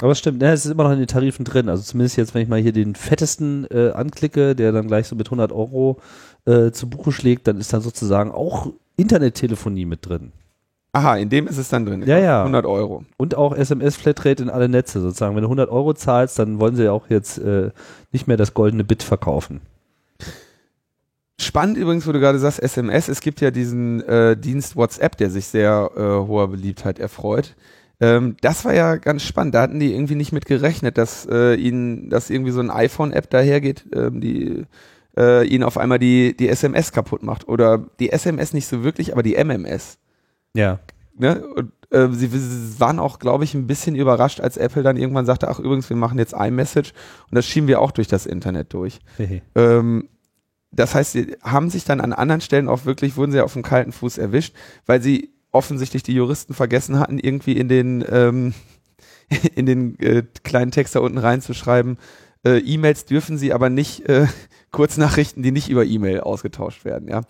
Speaker 1: aber es stimmt, ne, es ist immer noch in den Tarifen drin. Also zumindest jetzt, wenn ich mal hier den fettesten äh, anklicke, der dann gleich so mit 100 Euro äh, zu Buche schlägt, dann ist dann sozusagen auch Internettelefonie mit drin.
Speaker 2: Aha, in dem ist es dann drin.
Speaker 1: Ja, ja.
Speaker 2: 100 Euro.
Speaker 1: Und auch SMS-Flatrate in alle Netze sozusagen. Wenn du 100 Euro zahlst, dann wollen sie ja auch jetzt äh, nicht mehr das goldene Bit verkaufen.
Speaker 2: Spannend übrigens, wo du gerade sagst, SMS. Es gibt ja diesen äh, Dienst WhatsApp, der sich sehr äh, hoher Beliebtheit erfreut. Ähm, das war ja ganz spannend. Da hatten die irgendwie nicht mit gerechnet, dass äh, ihnen, dass irgendwie so ein iPhone-App dahergeht, ähm, die äh, ihnen auf einmal die, die SMS kaputt macht. Oder die SMS nicht so wirklich, aber die MMS.
Speaker 1: Ja.
Speaker 2: Ne? Und äh, sie, sie waren auch, glaube ich, ein bisschen überrascht, als Apple dann irgendwann sagte, ach übrigens, wir machen jetzt iMessage und das schieben wir auch durch das Internet durch. ähm, das heißt, sie haben sich dann an anderen Stellen auch wirklich, wurden sie auf dem kalten Fuß erwischt, weil sie offensichtlich die Juristen vergessen hatten, irgendwie in den, ähm, <laughs> in den äh, kleinen Text da unten reinzuschreiben, äh, E-Mails dürfen sie aber nicht, äh, Kurznachrichten, die nicht über E-Mail ausgetauscht werden, ja.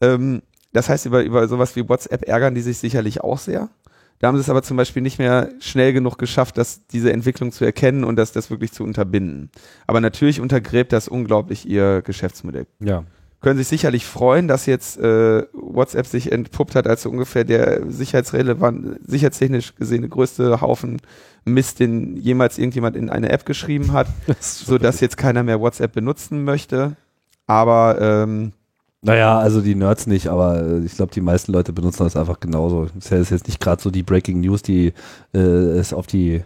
Speaker 2: Ähm, das heißt, über, über sowas wie WhatsApp ärgern die sich sicherlich auch sehr. Da haben sie es aber zum Beispiel nicht mehr schnell genug geschafft, dass diese Entwicklung zu erkennen und das, das wirklich zu unterbinden. Aber natürlich untergräbt das unglaublich ihr Geschäftsmodell.
Speaker 1: Ja.
Speaker 2: Können sich sicherlich freuen, dass jetzt äh, WhatsApp sich entpuppt hat als so ungefähr der sicherheitsrelevant, sicherheitstechnisch gesehene größte Haufen Mist, den jemals irgendjemand in eine App geschrieben hat, <laughs> so dass jetzt keiner mehr WhatsApp benutzen möchte. Aber ähm,
Speaker 1: Naja, also die Nerds nicht, aber äh, ich glaube, die meisten Leute benutzen das einfach genauso. Das ist jetzt nicht gerade so die Breaking News, die äh, es auf die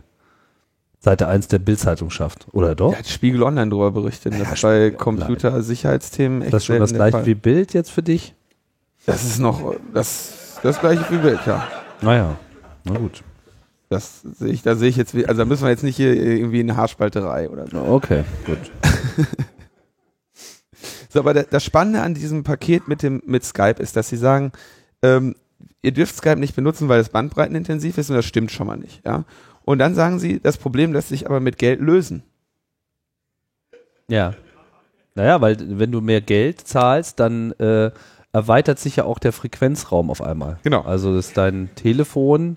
Speaker 1: Seite 1 der Bildzeitung schafft. Oder doch?
Speaker 2: hat Spiegel Online darüber berichtet,
Speaker 1: Ja,
Speaker 2: dass bei Computersicherheitsthemen
Speaker 1: ist das schon das gleiche
Speaker 2: Fall.
Speaker 1: wie Bild jetzt für dich?
Speaker 2: Das ist noch das, das gleiche wie Bild, ja.
Speaker 1: Naja, na gut.
Speaker 2: Das sehe ich, da sehe ich jetzt, wie- also da müssen wir jetzt nicht hier irgendwie eine Haarspalterei oder so.
Speaker 1: Okay, gut. <laughs>
Speaker 2: So, aber da- das Spannende an diesem Paket mit dem mit Skype ist, dass sie sagen, ähm, ihr dürft Skype nicht benutzen, weil es bandbreitenintensiv ist und das stimmt schon mal nicht, ja. Und dann sagen sie, das Problem lässt sich aber mit Geld lösen.
Speaker 1: Ja. Naja, weil wenn du mehr Geld zahlst, dann äh, erweitert sich ja auch der Frequenzraum auf einmal.
Speaker 2: Genau.
Speaker 1: Also ist dein Telefon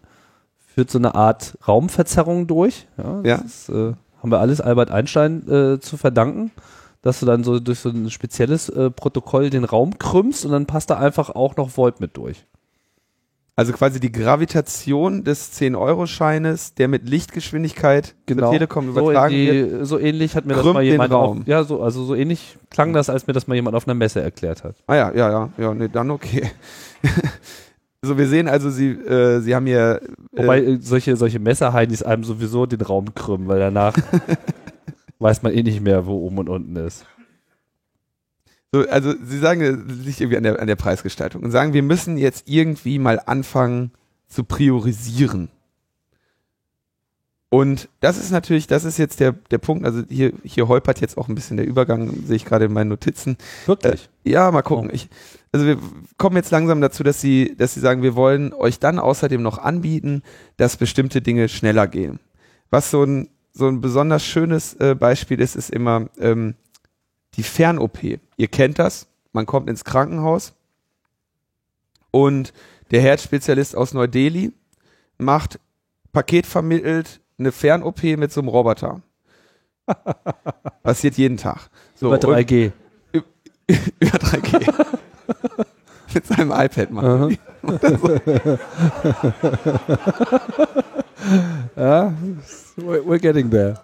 Speaker 1: führt so eine Art Raumverzerrung durch. Ja. Das
Speaker 2: Ja.
Speaker 1: Ist, äh, haben wir alles Albert Einstein äh, zu verdanken, dass du dann so durch so ein spezielles äh, Protokoll den Raum krümmst und dann passt da einfach auch noch Volt mit durch.
Speaker 2: Also quasi die Gravitation des 10-Euro-Scheines, der mit Lichtgeschwindigkeit Telekom
Speaker 1: Genau. so, in
Speaker 2: übertragen wird.
Speaker 1: die, so ähnlich hat mir das mal jemand
Speaker 2: Raum.
Speaker 1: Auf, ja, so, also so ähnlich klang das, als mir das mal jemand auf einer Messe erklärt hat.
Speaker 2: Ah ja, ja, ja, ja, nee, dann okay. <laughs> so, wir sehen also, sie, äh, sie haben hier,
Speaker 1: Wobei
Speaker 2: äh,
Speaker 1: äh, solche, solche Messerheinis einem sowieso den Raum krümmen, weil danach <laughs> weiß man eh nicht mehr, wo oben und unten ist.
Speaker 2: So, also sie sagen, es liegt irgendwie an der, an der Preisgestaltung und sagen, wir müssen jetzt irgendwie mal anfangen zu priorisieren. Und das ist natürlich, das ist jetzt der, der Punkt, also hier, hier holpert jetzt auch ein bisschen der Übergang, sehe ich gerade in meinen Notizen.
Speaker 1: Wirklich?
Speaker 2: Ja, mal gucken.
Speaker 1: Oh.
Speaker 2: Ich, also wir kommen jetzt langsam dazu, dass sie, dass sie sagen, wir wollen euch dann außerdem noch anbieten, dass bestimmte Dinge schneller gehen. Was so ein, so ein besonders schönes äh, Beispiel ist, ist immer ähm, die Fern-OP. Ihr kennt das, man kommt ins Krankenhaus und der Herzspezialist aus Neu-Delhi macht paketvermittelt eine Fern-OP mit so einem Roboter. <laughs> Passiert jeden Tag. So,
Speaker 1: Über
Speaker 2: und-
Speaker 1: 3G. <laughs>
Speaker 2: über 3G. <laughs> Mit seinem iPad machen.
Speaker 1: Ja, we're getting there.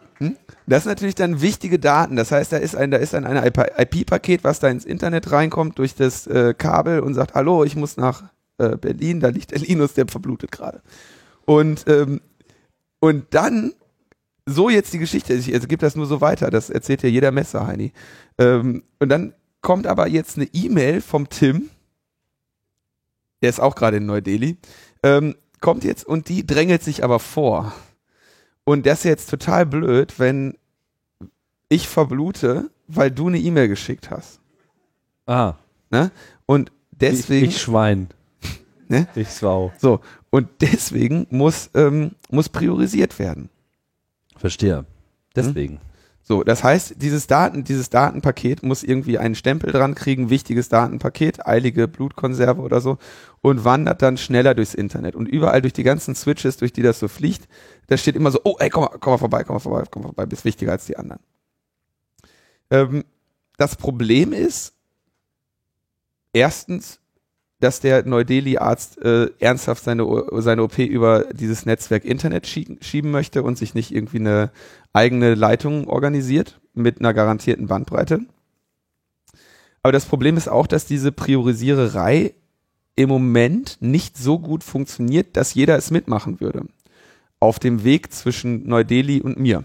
Speaker 2: Das sind natürlich dann wichtige Daten. Das heißt, da ist ein, da ist dann ein IP-Paket, was da ins Internet reinkommt durch das äh, Kabel und sagt, hallo, ich muss nach äh, Berlin, da liegt der Linus, der verblutet gerade. Und, ähm, und dann, so jetzt die Geschichte, ich also gebe das nur so weiter, das erzählt ja jeder Messer, Heini. Ähm, und dann kommt aber jetzt eine E-Mail vom Tim, der ist auch gerade in Neu-Delhi, ähm, kommt jetzt und die drängelt sich aber vor. Und das ist jetzt total blöd, wenn ich verblute, weil du eine E-Mail geschickt hast.
Speaker 1: Ah,
Speaker 2: Und deswegen,
Speaker 1: ich, ich Schwein.
Speaker 2: Ne?
Speaker 1: Ich Sau.
Speaker 2: so, und deswegen muss, ähm, muss priorisiert werden.
Speaker 1: Verstehe. Deswegen.
Speaker 2: So, das heißt, dieses Daten, dieses Datenpaket muss irgendwie einen Stempel dran kriegen, wichtiges Datenpaket, eilige Blutkonserve oder so, und wandert dann schneller durchs Internet. Und überall durch die ganzen Switches, durch die das so fliegt, da steht immer so, oh, ey, komm mal, komm mal vorbei, komm mal vorbei, komm mal vorbei, bist wichtiger als die anderen. Ähm, das Problem ist, erstens, dass der Neu-Delhi-Arzt äh, ernsthaft seine, seine OP über dieses Netzwerk Internet schie schieben möchte und sich nicht irgendwie eine eigene Leitung organisiert mit einer garantierten Bandbreite. Aber das Problem ist auch, dass diese Priorisiererei im Moment nicht so gut funktioniert, dass jeder es mitmachen würde. Auf dem Weg zwischen Neu-Delhi und mir.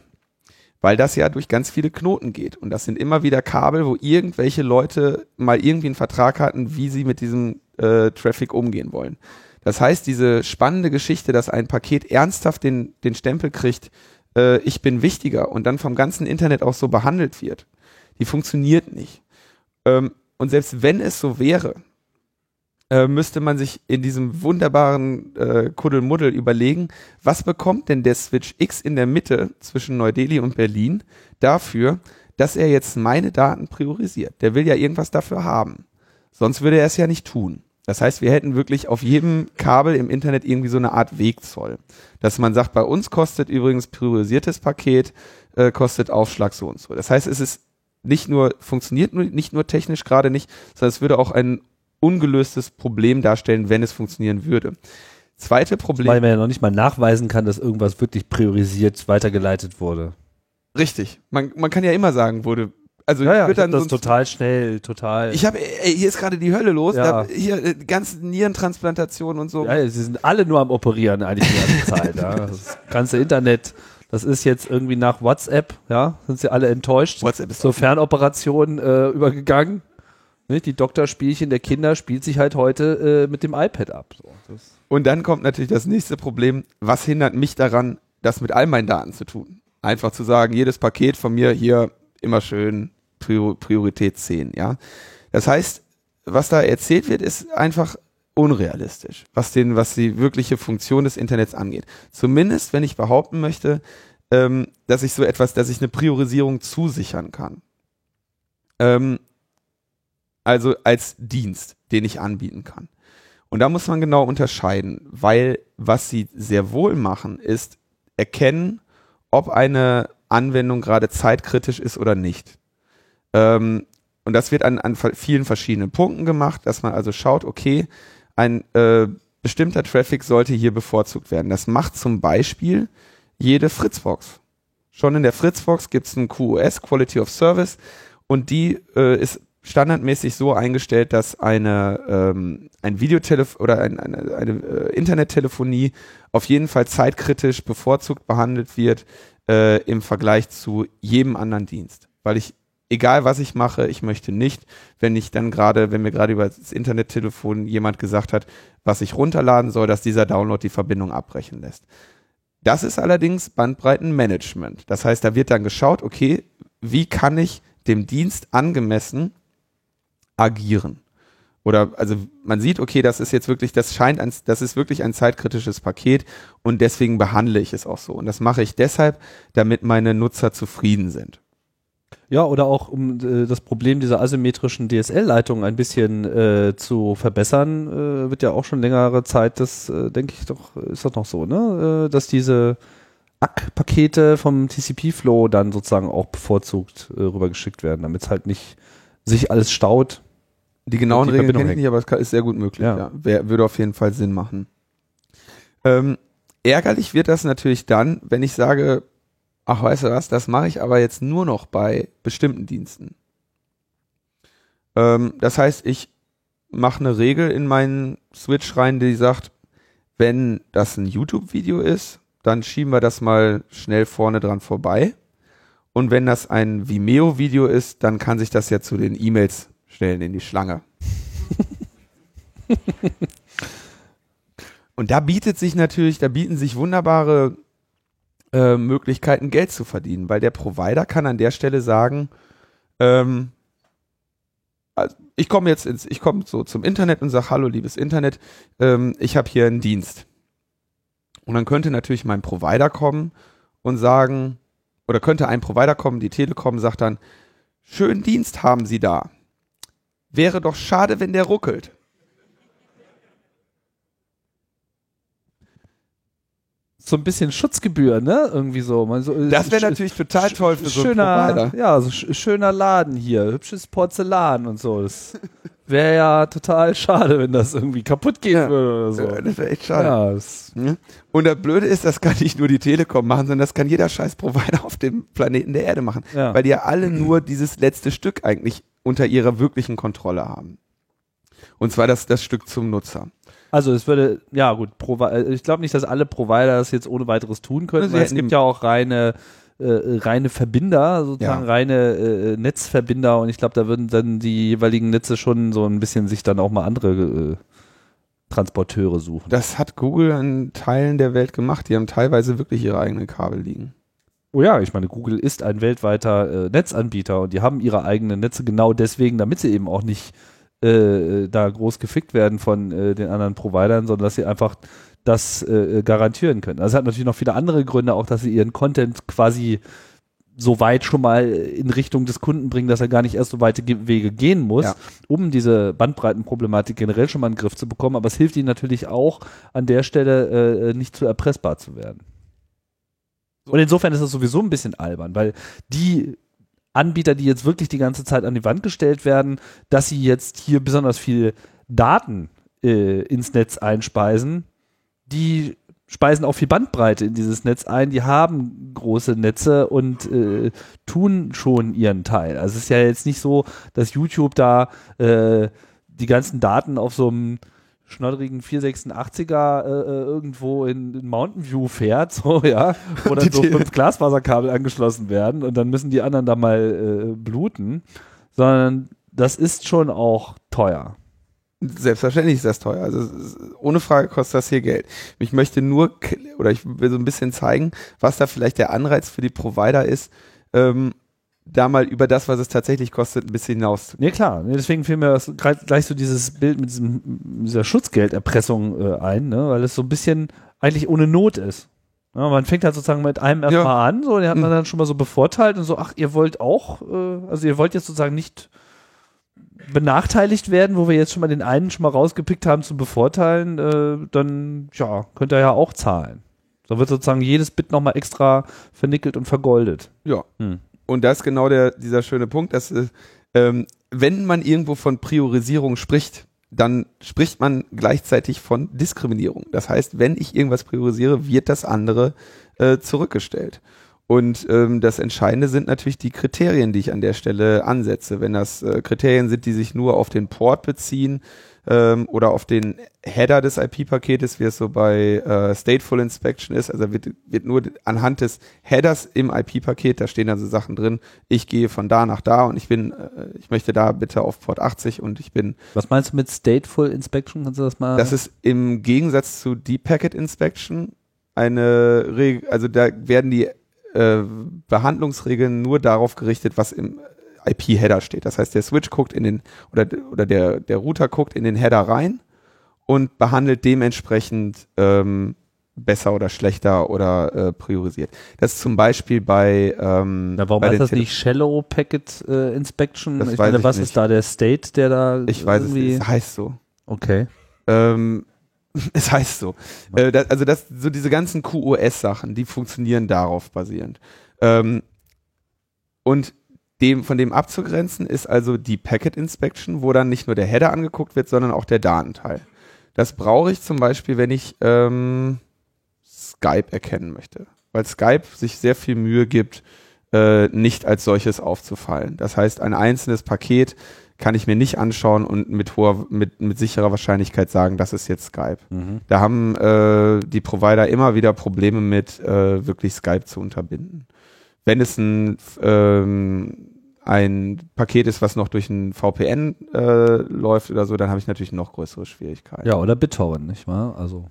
Speaker 2: weil das ja durch ganz viele Knoten geht. Und das sind immer wieder Kabel, wo irgendwelche Leute mal irgendwie einen Vertrag hatten, wie sie mit diesem äh, Traffic umgehen wollen. Das heißt, diese spannende Geschichte, dass ein Paket ernsthaft den, den Stempel kriegt, äh, ich bin wichtiger und dann vom ganzen Internet auch so behandelt wird, die funktioniert nicht. Ähm, und selbst wenn es so wäre, äh, müsste man sich in diesem wunderbaren äh, Kuddelmuddel überlegen, was bekommt denn der Switch X in der Mitte zwischen Neu-Delhi und Berlin dafür, dass er jetzt meine Daten priorisiert. Der will ja irgendwas dafür haben. Sonst würde er es ja nicht tun. Das heißt, wir hätten wirklich auf jedem Kabel im Internet irgendwie so eine Art Wegzoll. Dass man sagt, bei uns kostet übrigens priorisiertes Paket, äh, kostet Aufschlag so und so. Das heißt, es ist nicht nur, funktioniert nicht nur technisch gerade nicht, sondern es würde auch ein ungelöstes Problem darstellen, wenn es funktionieren würde. Zweite Problem.
Speaker 1: Weil man ja noch nicht mal nachweisen kann, dass irgendwas wirklich priorisiert weitergeleitet wurde.
Speaker 2: Richtig. Man, man kann ja immer sagen, wurde also
Speaker 1: ja, ja,
Speaker 2: wird dann
Speaker 1: das total schnell, total.
Speaker 2: Ich habe, hier ist gerade die Hölle los. Ja. Da, hier äh, ganze Nierentransplantationen und so.
Speaker 1: Ja, sie sind alle nur am Operieren eigentlich die ganze Zeit. Ja. Das ganze Internet, das ist jetzt irgendwie nach WhatsApp, ja, sind sie alle enttäuscht.
Speaker 2: WhatsApp ist
Speaker 1: zur Fernoperationen äh, übergegangen. Ne, die Doktorspielchen der Kinder spielt sich halt heute äh, mit dem iPad ab. So,
Speaker 2: und dann kommt natürlich das nächste Problem. Was hindert mich daran, das mit all meinen Daten zu tun? Einfach zu sagen, jedes Paket von mir hier immer schön Priorität 10, ja. Das heißt, was da erzählt wird, ist einfach unrealistisch, was den, was die wirkliche Funktion des Internets angeht. Zumindest, wenn ich behaupten möchte, ähm, dass ich so etwas, dass ich eine Priorisierung zusichern kann. Ähm, also als Dienst, den ich anbieten kann. Und da muss man genau unterscheiden, weil was sie sehr wohl machen, ist erkennen, ob eine Anwendung gerade zeitkritisch ist oder nicht. Ähm, und das wird an, an vielen verschiedenen Punkten gemacht, dass man also schaut, okay, ein äh, bestimmter Traffic sollte hier bevorzugt werden. Das macht zum Beispiel jede Fritzbox. Schon in der Fritzbox gibt es ein QoS, Quality of Service, und die äh, ist standardmäßig so eingestellt, dass eine ähm, ein Videotelef oder ein, eine, eine äh, Internettelefonie auf jeden Fall zeitkritisch bevorzugt behandelt wird äh, im Vergleich zu jedem anderen Dienst, weil ich egal was ich mache, ich möchte nicht, wenn ich dann gerade, wenn mir gerade über das Internettelefon jemand gesagt hat, was ich runterladen soll, dass dieser Download die Verbindung abbrechen lässt. Das ist allerdings Bandbreitenmanagement. Das heißt, da wird dann geschaut, okay, wie kann ich dem Dienst angemessen agieren? Oder also man sieht, okay, das ist jetzt wirklich, das scheint ein, das ist wirklich ein zeitkritisches Paket und deswegen behandle ich es auch so. Und das mache ich deshalb, damit meine Nutzer zufrieden sind.
Speaker 1: Ja, oder auch um äh, das Problem dieser asymmetrischen DSL-Leitung ein bisschen äh, zu verbessern, äh, wird ja auch schon längere Zeit, das äh, denke ich doch, ist doch noch so, ne? Äh, dass diese ACK-Pakete vom TCP-Flow dann sozusagen auch bevorzugt äh, rübergeschickt werden, damit es halt nicht sich alles staut.
Speaker 2: Die genauen die Regeln kenne ich nicht, aber es ist sehr gut möglich. Ja. ja. Wär, würde auf jeden Fall Sinn machen. Ähm, ärgerlich wird das natürlich dann, wenn ich sage, ach weißt du was, das mache ich aber jetzt nur noch bei bestimmten Diensten. Ähm, das heißt, ich mache eine Regel in meinen Switch rein, die sagt, wenn das ein YouTube-Video ist, dann schieben wir das mal schnell vorne dran vorbei. Und wenn das ein Vimeo-Video ist, dann kann sich das ja zu den E-Mails stellen in die Schlange. <laughs> Und da bietet sich natürlich, da bieten sich wunderbare äh, Möglichkeiten, Geld zu verdienen, weil der Provider kann an der Stelle sagen, ähm, also ich komme jetzt ins, ich komme so zum Internet und sage, hallo liebes Internet, ähm, ich habe hier einen Dienst. Und dann könnte natürlich mein Provider kommen und sagen, oder könnte ein Provider kommen, die Telekom sagt dann, schönen Dienst haben Sie da. Wäre doch schade, wenn der ruckelt.
Speaker 1: so ein bisschen Schutzgebühr, ne? Irgendwie so. So
Speaker 2: das wäre natürlich total toll für so
Speaker 1: schöner, Provider. Ja, so schöner Laden hier, hübsches Porzellan und so. Das wäre ja total schade, wenn das irgendwie kaputt gehen ja. würde oder so. Ja,
Speaker 2: das wäre echt schade. Ja, und das Blöde ist, das kann nicht nur die Telekom machen, sondern das kann jeder scheiß Provider <laughs> auf dem Planeten der Erde machen. Weil die ja alle nur dieses letzte Stück eigentlich unter ihrer wirklichen Kontrolle haben. Und zwar das, das Stück zum Nutzer.
Speaker 1: Also es würde, ja gut, äh, ich glaube nicht, dass alle Provider das jetzt ohne weiteres tun können, weil es gibt ja auch reine äh, reine Verbinder, sozusagen
Speaker 2: Ja.
Speaker 1: reine äh, Netzverbinder und ich glaube, da würden dann die jeweiligen Netze schon so ein bisschen sich dann auch mal andere äh, Transporteure suchen.
Speaker 2: Das hat Google an Teilen der Welt gemacht. Die haben teilweise wirklich ihre eigenen Kabel liegen.
Speaker 1: Oh ja, ich meine, Google ist ein weltweiter äh, Netzanbieter und die haben ihre eigenen Netze genau deswegen, damit sie eben auch nicht äh, da groß gefickt werden von äh, den anderen Providern, sondern dass sie einfach das äh, garantieren können. Also es hat natürlich noch viele andere Gründe, auch dass sie ihren Content quasi so weit schon mal in Richtung des Kunden bringen, dass er gar nicht erst so weite Ge Wege gehen muss,
Speaker 2: Ja.
Speaker 1: um diese Bandbreitenproblematik generell schon mal in den Griff zu bekommen. Aber es hilft ihnen natürlich auch, an der Stelle äh, nicht zu erpressbar zu werden. Und insofern ist es sowieso ein bisschen albern, weil die Anbieter, die jetzt wirklich die ganze Zeit an die Wand gestellt werden, dass sie jetzt hier besonders viel Daten äh, ins Netz einspeisen, die speisen auch viel Bandbreite in dieses Netz ein, die haben große Netze und äh, tun schon ihren Teil. Also es ist ja jetzt nicht so, dass YouTube da äh, die ganzen Daten auf so einem schnoddrigen 486er äh, äh, irgendwo in, in Mountain View fährt, so <laughs> ja, wo dann so fünf Glasfaserkabel angeschlossen werden und dann müssen die anderen da mal äh, bluten, sondern das ist schon auch teuer.
Speaker 2: Selbstverständlich ist das teuer. Also ohne Frage kostet das hier Geld. Ich möchte nur oder ich will so ein bisschen zeigen, was da vielleicht der Anreiz für die Provider ist, ähm, da mal über das, was es tatsächlich kostet, ein bisschen hinaus.
Speaker 1: Nee, klar. Deswegen fiel mir das gleich so dieses Bild mit diesem, dieser Schutzgelderpressung äh, ein, ne? weil es so ein bisschen eigentlich ohne Not ist. Ja, man fängt halt sozusagen mit einem erstmal
Speaker 2: Ja.
Speaker 1: an, so, den hat man
Speaker 2: Mhm.
Speaker 1: dann schon mal so bevorteilt und so, ach, ihr wollt auch, äh, also ihr wollt jetzt sozusagen nicht benachteiligt werden, wo wir jetzt schon mal den einen schon mal rausgepickt haben zum Bevorteilen, äh, dann, ja, könnt ihr ja auch zahlen. So wird sozusagen jedes Bit nochmal extra vernickelt und vergoldet.
Speaker 2: Ja.
Speaker 1: Hm.
Speaker 2: Und das ist genau der, dieser schöne Punkt, dass äh, ähm, wenn man irgendwo von Priorisierung spricht, dann spricht man gleichzeitig von Diskriminierung. Das heißt, wenn ich irgendwas priorisiere, wird das andere äh, zurückgestellt. Und ähm, das Entscheidende sind natürlich die Kriterien, die ich an der Stelle ansetze. Wenn das äh, Kriterien sind, die sich nur auf den Port beziehen ähm, oder auf den Header des IP-Paketes, wie es so bei äh, Stateful Inspection ist, also wird, wird nur anhand des Headers im IP-Paket, da stehen dann so Sachen drin, ich gehe von da nach da und ich bin, äh, ich möchte da bitte auf Port 80 und ich bin
Speaker 1: Was meinst du mit Stateful Inspection? Kannst du das mal?
Speaker 2: das ist im Gegensatz zu Deep Packet Inspection eine Regel, also da werden die äh, Behandlungsregeln nur darauf gerichtet, was im IP-Header steht. Das heißt, der Switch guckt in den, oder, oder der, der Router guckt in den Header rein und behandelt dementsprechend ähm, besser oder schlechter oder äh, priorisiert. Das ist zum Beispiel bei, ähm,
Speaker 1: Na, warum
Speaker 2: bei
Speaker 1: heißt das
Speaker 2: Tele-
Speaker 1: nicht Shallow Packet äh, Inspection?
Speaker 2: Das
Speaker 1: ich meine, was
Speaker 2: nicht.
Speaker 1: ist da der State, der da
Speaker 2: Ich weiß es nicht, es heißt so.
Speaker 1: Okay.
Speaker 2: Ähm, <laughs> es heißt so. Äh, das, also das, so diese ganzen QoS-Sachen, die funktionieren darauf basierend. Ähm, und dem, von dem abzugrenzen ist also die Packet Inspection, wo dann nicht nur der Header angeguckt wird, sondern auch der Datenteil. Das brauche ich zum Beispiel, wenn ich ähm, Skype erkennen möchte. Weil Skype sich sehr viel Mühe gibt, äh, nicht als solches aufzufallen. Das heißt, ein einzelnes Paket kann ich mir nicht anschauen und mit hoher, mit, mit sicherer Wahrscheinlichkeit sagen, das ist jetzt Skype.
Speaker 1: Mhm.
Speaker 2: Da haben äh, die Provider immer wieder Probleme mit, äh, wirklich Skype zu unterbinden. Wenn es ein, ähm, ein Paket ist, was noch durch ein VPN äh, läuft oder so, dann habe ich natürlich noch größere Schwierigkeiten.
Speaker 1: Ja, oder BitTorrent, nicht wahr? Also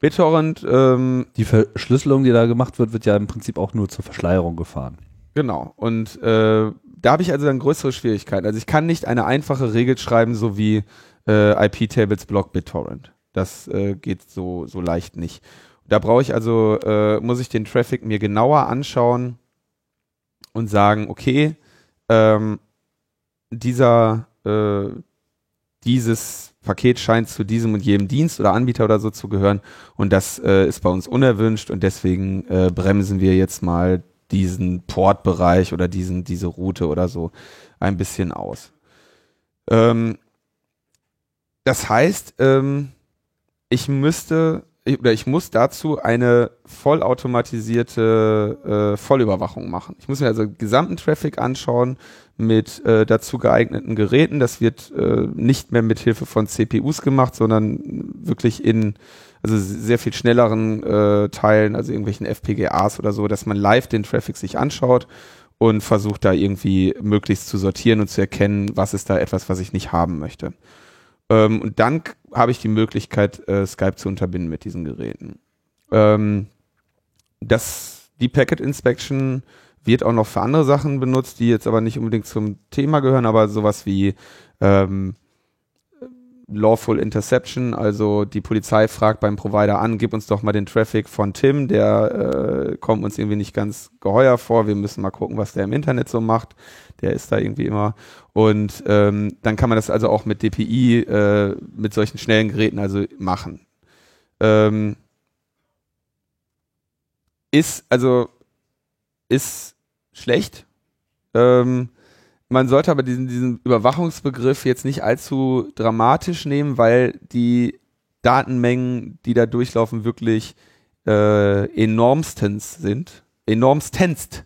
Speaker 2: BitTorrent, ähm,
Speaker 1: die Verschlüsselung, die da gemacht wird, wird ja im Prinzip auch nur zur Verschleierung gefahren.
Speaker 2: Genau. Und äh, da habe ich also dann größere Schwierigkeiten. Also ich kann nicht eine einfache Regel schreiben, so wie äh, IP-Tables block BitTorrent. Das äh, geht so, so leicht nicht. Da brauche ich also, äh, muss ich den Traffic mir genauer anschauen und sagen, okay, ähm, dieser, äh, dieses Paket scheint zu diesem und jedem Dienst oder Anbieter oder so zu gehören und das äh, ist bei uns unerwünscht und deswegen äh, bremsen wir jetzt mal diesen Portbereich oder diesen, diese Route oder so ein bisschen aus. Ähm, das heißt, ähm, ich müsste oder ich muss dazu eine vollautomatisierte äh, Vollüberwachung machen. Ich muss mir also gesamten Traffic anschauen mit äh, dazu geeigneten Geräten. Das wird äh, nicht mehr mit Hilfe von CPUs gemacht, sondern wirklich in also sehr viel schnelleren äh, Teilen, also irgendwelchen FPGAs oder so, dass man live den Traffic sich anschaut und versucht da irgendwie möglichst zu sortieren und zu erkennen, was ist da etwas, was ich nicht haben möchte. Ähm, und dann habe ich die Möglichkeit, äh, Skype zu unterbinden mit diesen Geräten. Ähm, das, die Packet Inspection wird auch noch für andere Sachen benutzt, die jetzt aber nicht unbedingt zum Thema gehören, aber sowas wie ähm, Lawful Interception, also die Polizei fragt beim Provider an, gib uns doch mal den Traffic von Tim, der äh, kommt uns irgendwie nicht ganz geheuer vor, wir müssen mal gucken, was der im Internet so macht, der ist da irgendwie immer. Und ähm, dann kann man das also auch mit DPI, äh, mit solchen schnellen Geräten also machen. Ähm, ist, also ist schlecht, ähm, man sollte aber diesen, diesen Überwachungsbegriff jetzt nicht allzu dramatisch nehmen, weil die Datenmengen, die da durchlaufen, wirklich äh, enormstens sind. Enormstenst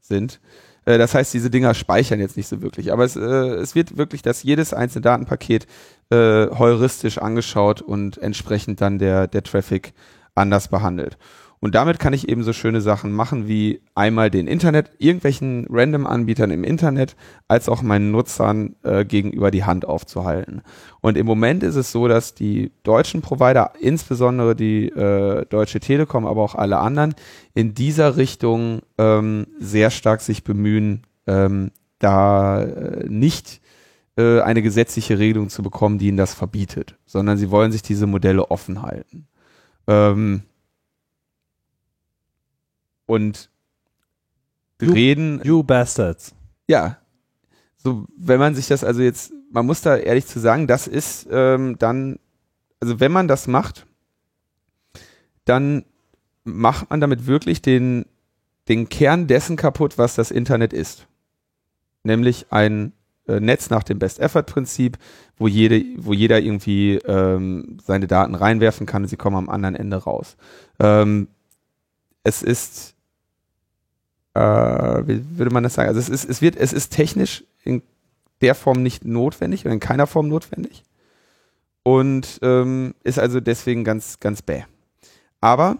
Speaker 2: sind. Äh, das heißt, diese Dinger speichern jetzt nicht so wirklich. Aber es, äh, es wird wirklich, dass jedes einzelne Datenpaket äh, heuristisch angeschaut und entsprechend dann der, der Traffic anders behandelt. Und damit kann ich eben so schöne Sachen machen wie einmal den Internet, irgendwelchen Random-Anbietern im Internet, als auch meinen Nutzern äh, gegenüber die Hand aufzuhalten. Und im Moment ist es so, dass die deutschen Provider, insbesondere die äh, Deutsche Telekom, aber auch alle anderen, in dieser Richtung ähm, sehr stark sich bemühen, ähm, da äh, nicht äh, eine gesetzliche Regelung zu bekommen, die ihnen das verbietet, sondern sie wollen sich diese Modelle offen halten. Ähm, und
Speaker 1: you,
Speaker 2: reden.
Speaker 1: You bastards.
Speaker 2: Ja. So, wenn man sich das also jetzt, man muss da ehrlich zu sagen, das ist ähm, dann, also wenn man das macht, dann macht man damit wirklich den, den Kern dessen kaputt, was das Internet ist. Nämlich ein äh, Netz nach dem Best-Effort-Prinzip, wo, jede, wo jeder irgendwie ähm, seine Daten reinwerfen kann und sie kommen am anderen Ende raus. Ähm, es ist äh, wie würde man das sagen? Also es ist, es wird, es ist technisch in der Form nicht notwendig oder in keiner Form notwendig. Und ähm, ist also deswegen ganz, ganz bäh. Aber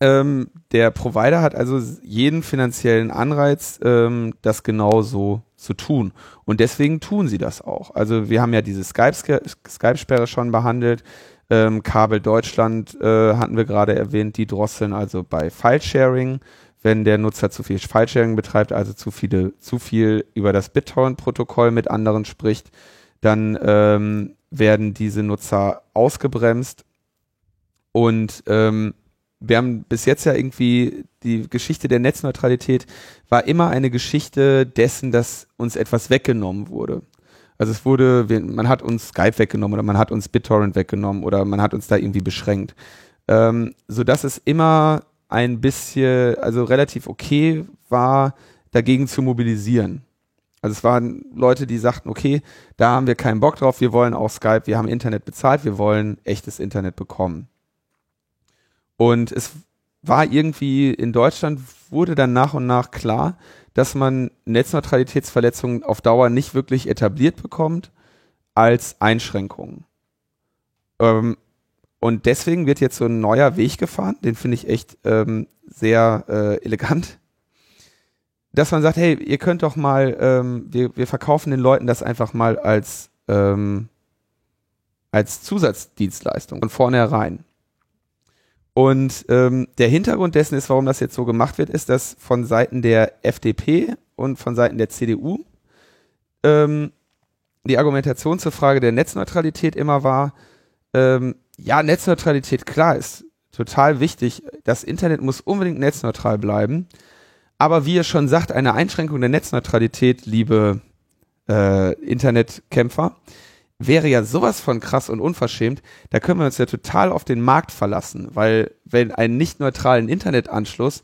Speaker 2: ähm, der Provider hat also jeden finanziellen Anreiz, ähm, das genauso zu tun. Und deswegen tun sie das auch. Also wir haben ja diese Skype-Sperre schon behandelt. Ähm, Kabel Deutschland äh, hatten wir gerade erwähnt, die drosseln also bei File-Sharing wenn der Nutzer zu viel File-Sharing betreibt, also zu viele, zu viel über das BitTorrent-Protokoll mit anderen spricht, dann ähm, werden diese Nutzer ausgebremst. Und ähm, wir haben bis jetzt ja irgendwie die Geschichte der Netzneutralität war immer eine Geschichte dessen, dass uns etwas weggenommen wurde. Also es wurde, man hat uns Skype weggenommen oder man hat uns BitTorrent weggenommen oder man hat uns da irgendwie beschränkt. Ähm, so dass es immer ein bisschen, also relativ okay war, dagegen zu mobilisieren. Also es waren Leute, die sagten, okay, da haben wir keinen Bock drauf, wir wollen auch Skype, wir haben Internet bezahlt, wir wollen echtes Internet bekommen. Und es war irgendwie in Deutschland wurde dann nach und nach klar, dass man Netzneutralitätsverletzungen auf Dauer nicht wirklich etabliert bekommt als Einschränkungen. Ähm, und deswegen wird jetzt so ein neuer Weg gefahren, den finde ich echt ähm, sehr äh, elegant, dass man sagt, hey, ihr könnt doch mal, ähm, wir, wir verkaufen den Leuten das einfach mal als, ähm, als Zusatzdienstleistung von vornherein. Und ähm, der Hintergrund dessen ist, warum das jetzt so gemacht wird, ist, dass von Seiten der FDP und von Seiten der CDU ähm, die Argumentation zur Frage der Netzneutralität immer war, ähm, ja, Netzneutralität, klar, ist total wichtig. Das Internet muss unbedingt netzneutral bleiben. Aber wie ihr schon sagt, eine Einschränkung der Netzneutralität, liebe äh, Internetkämpfer, wäre ja sowas von krass und unverschämt. Da können wir uns ja total auf den Markt verlassen, weil wenn einen nicht neutralen Internetanschluss,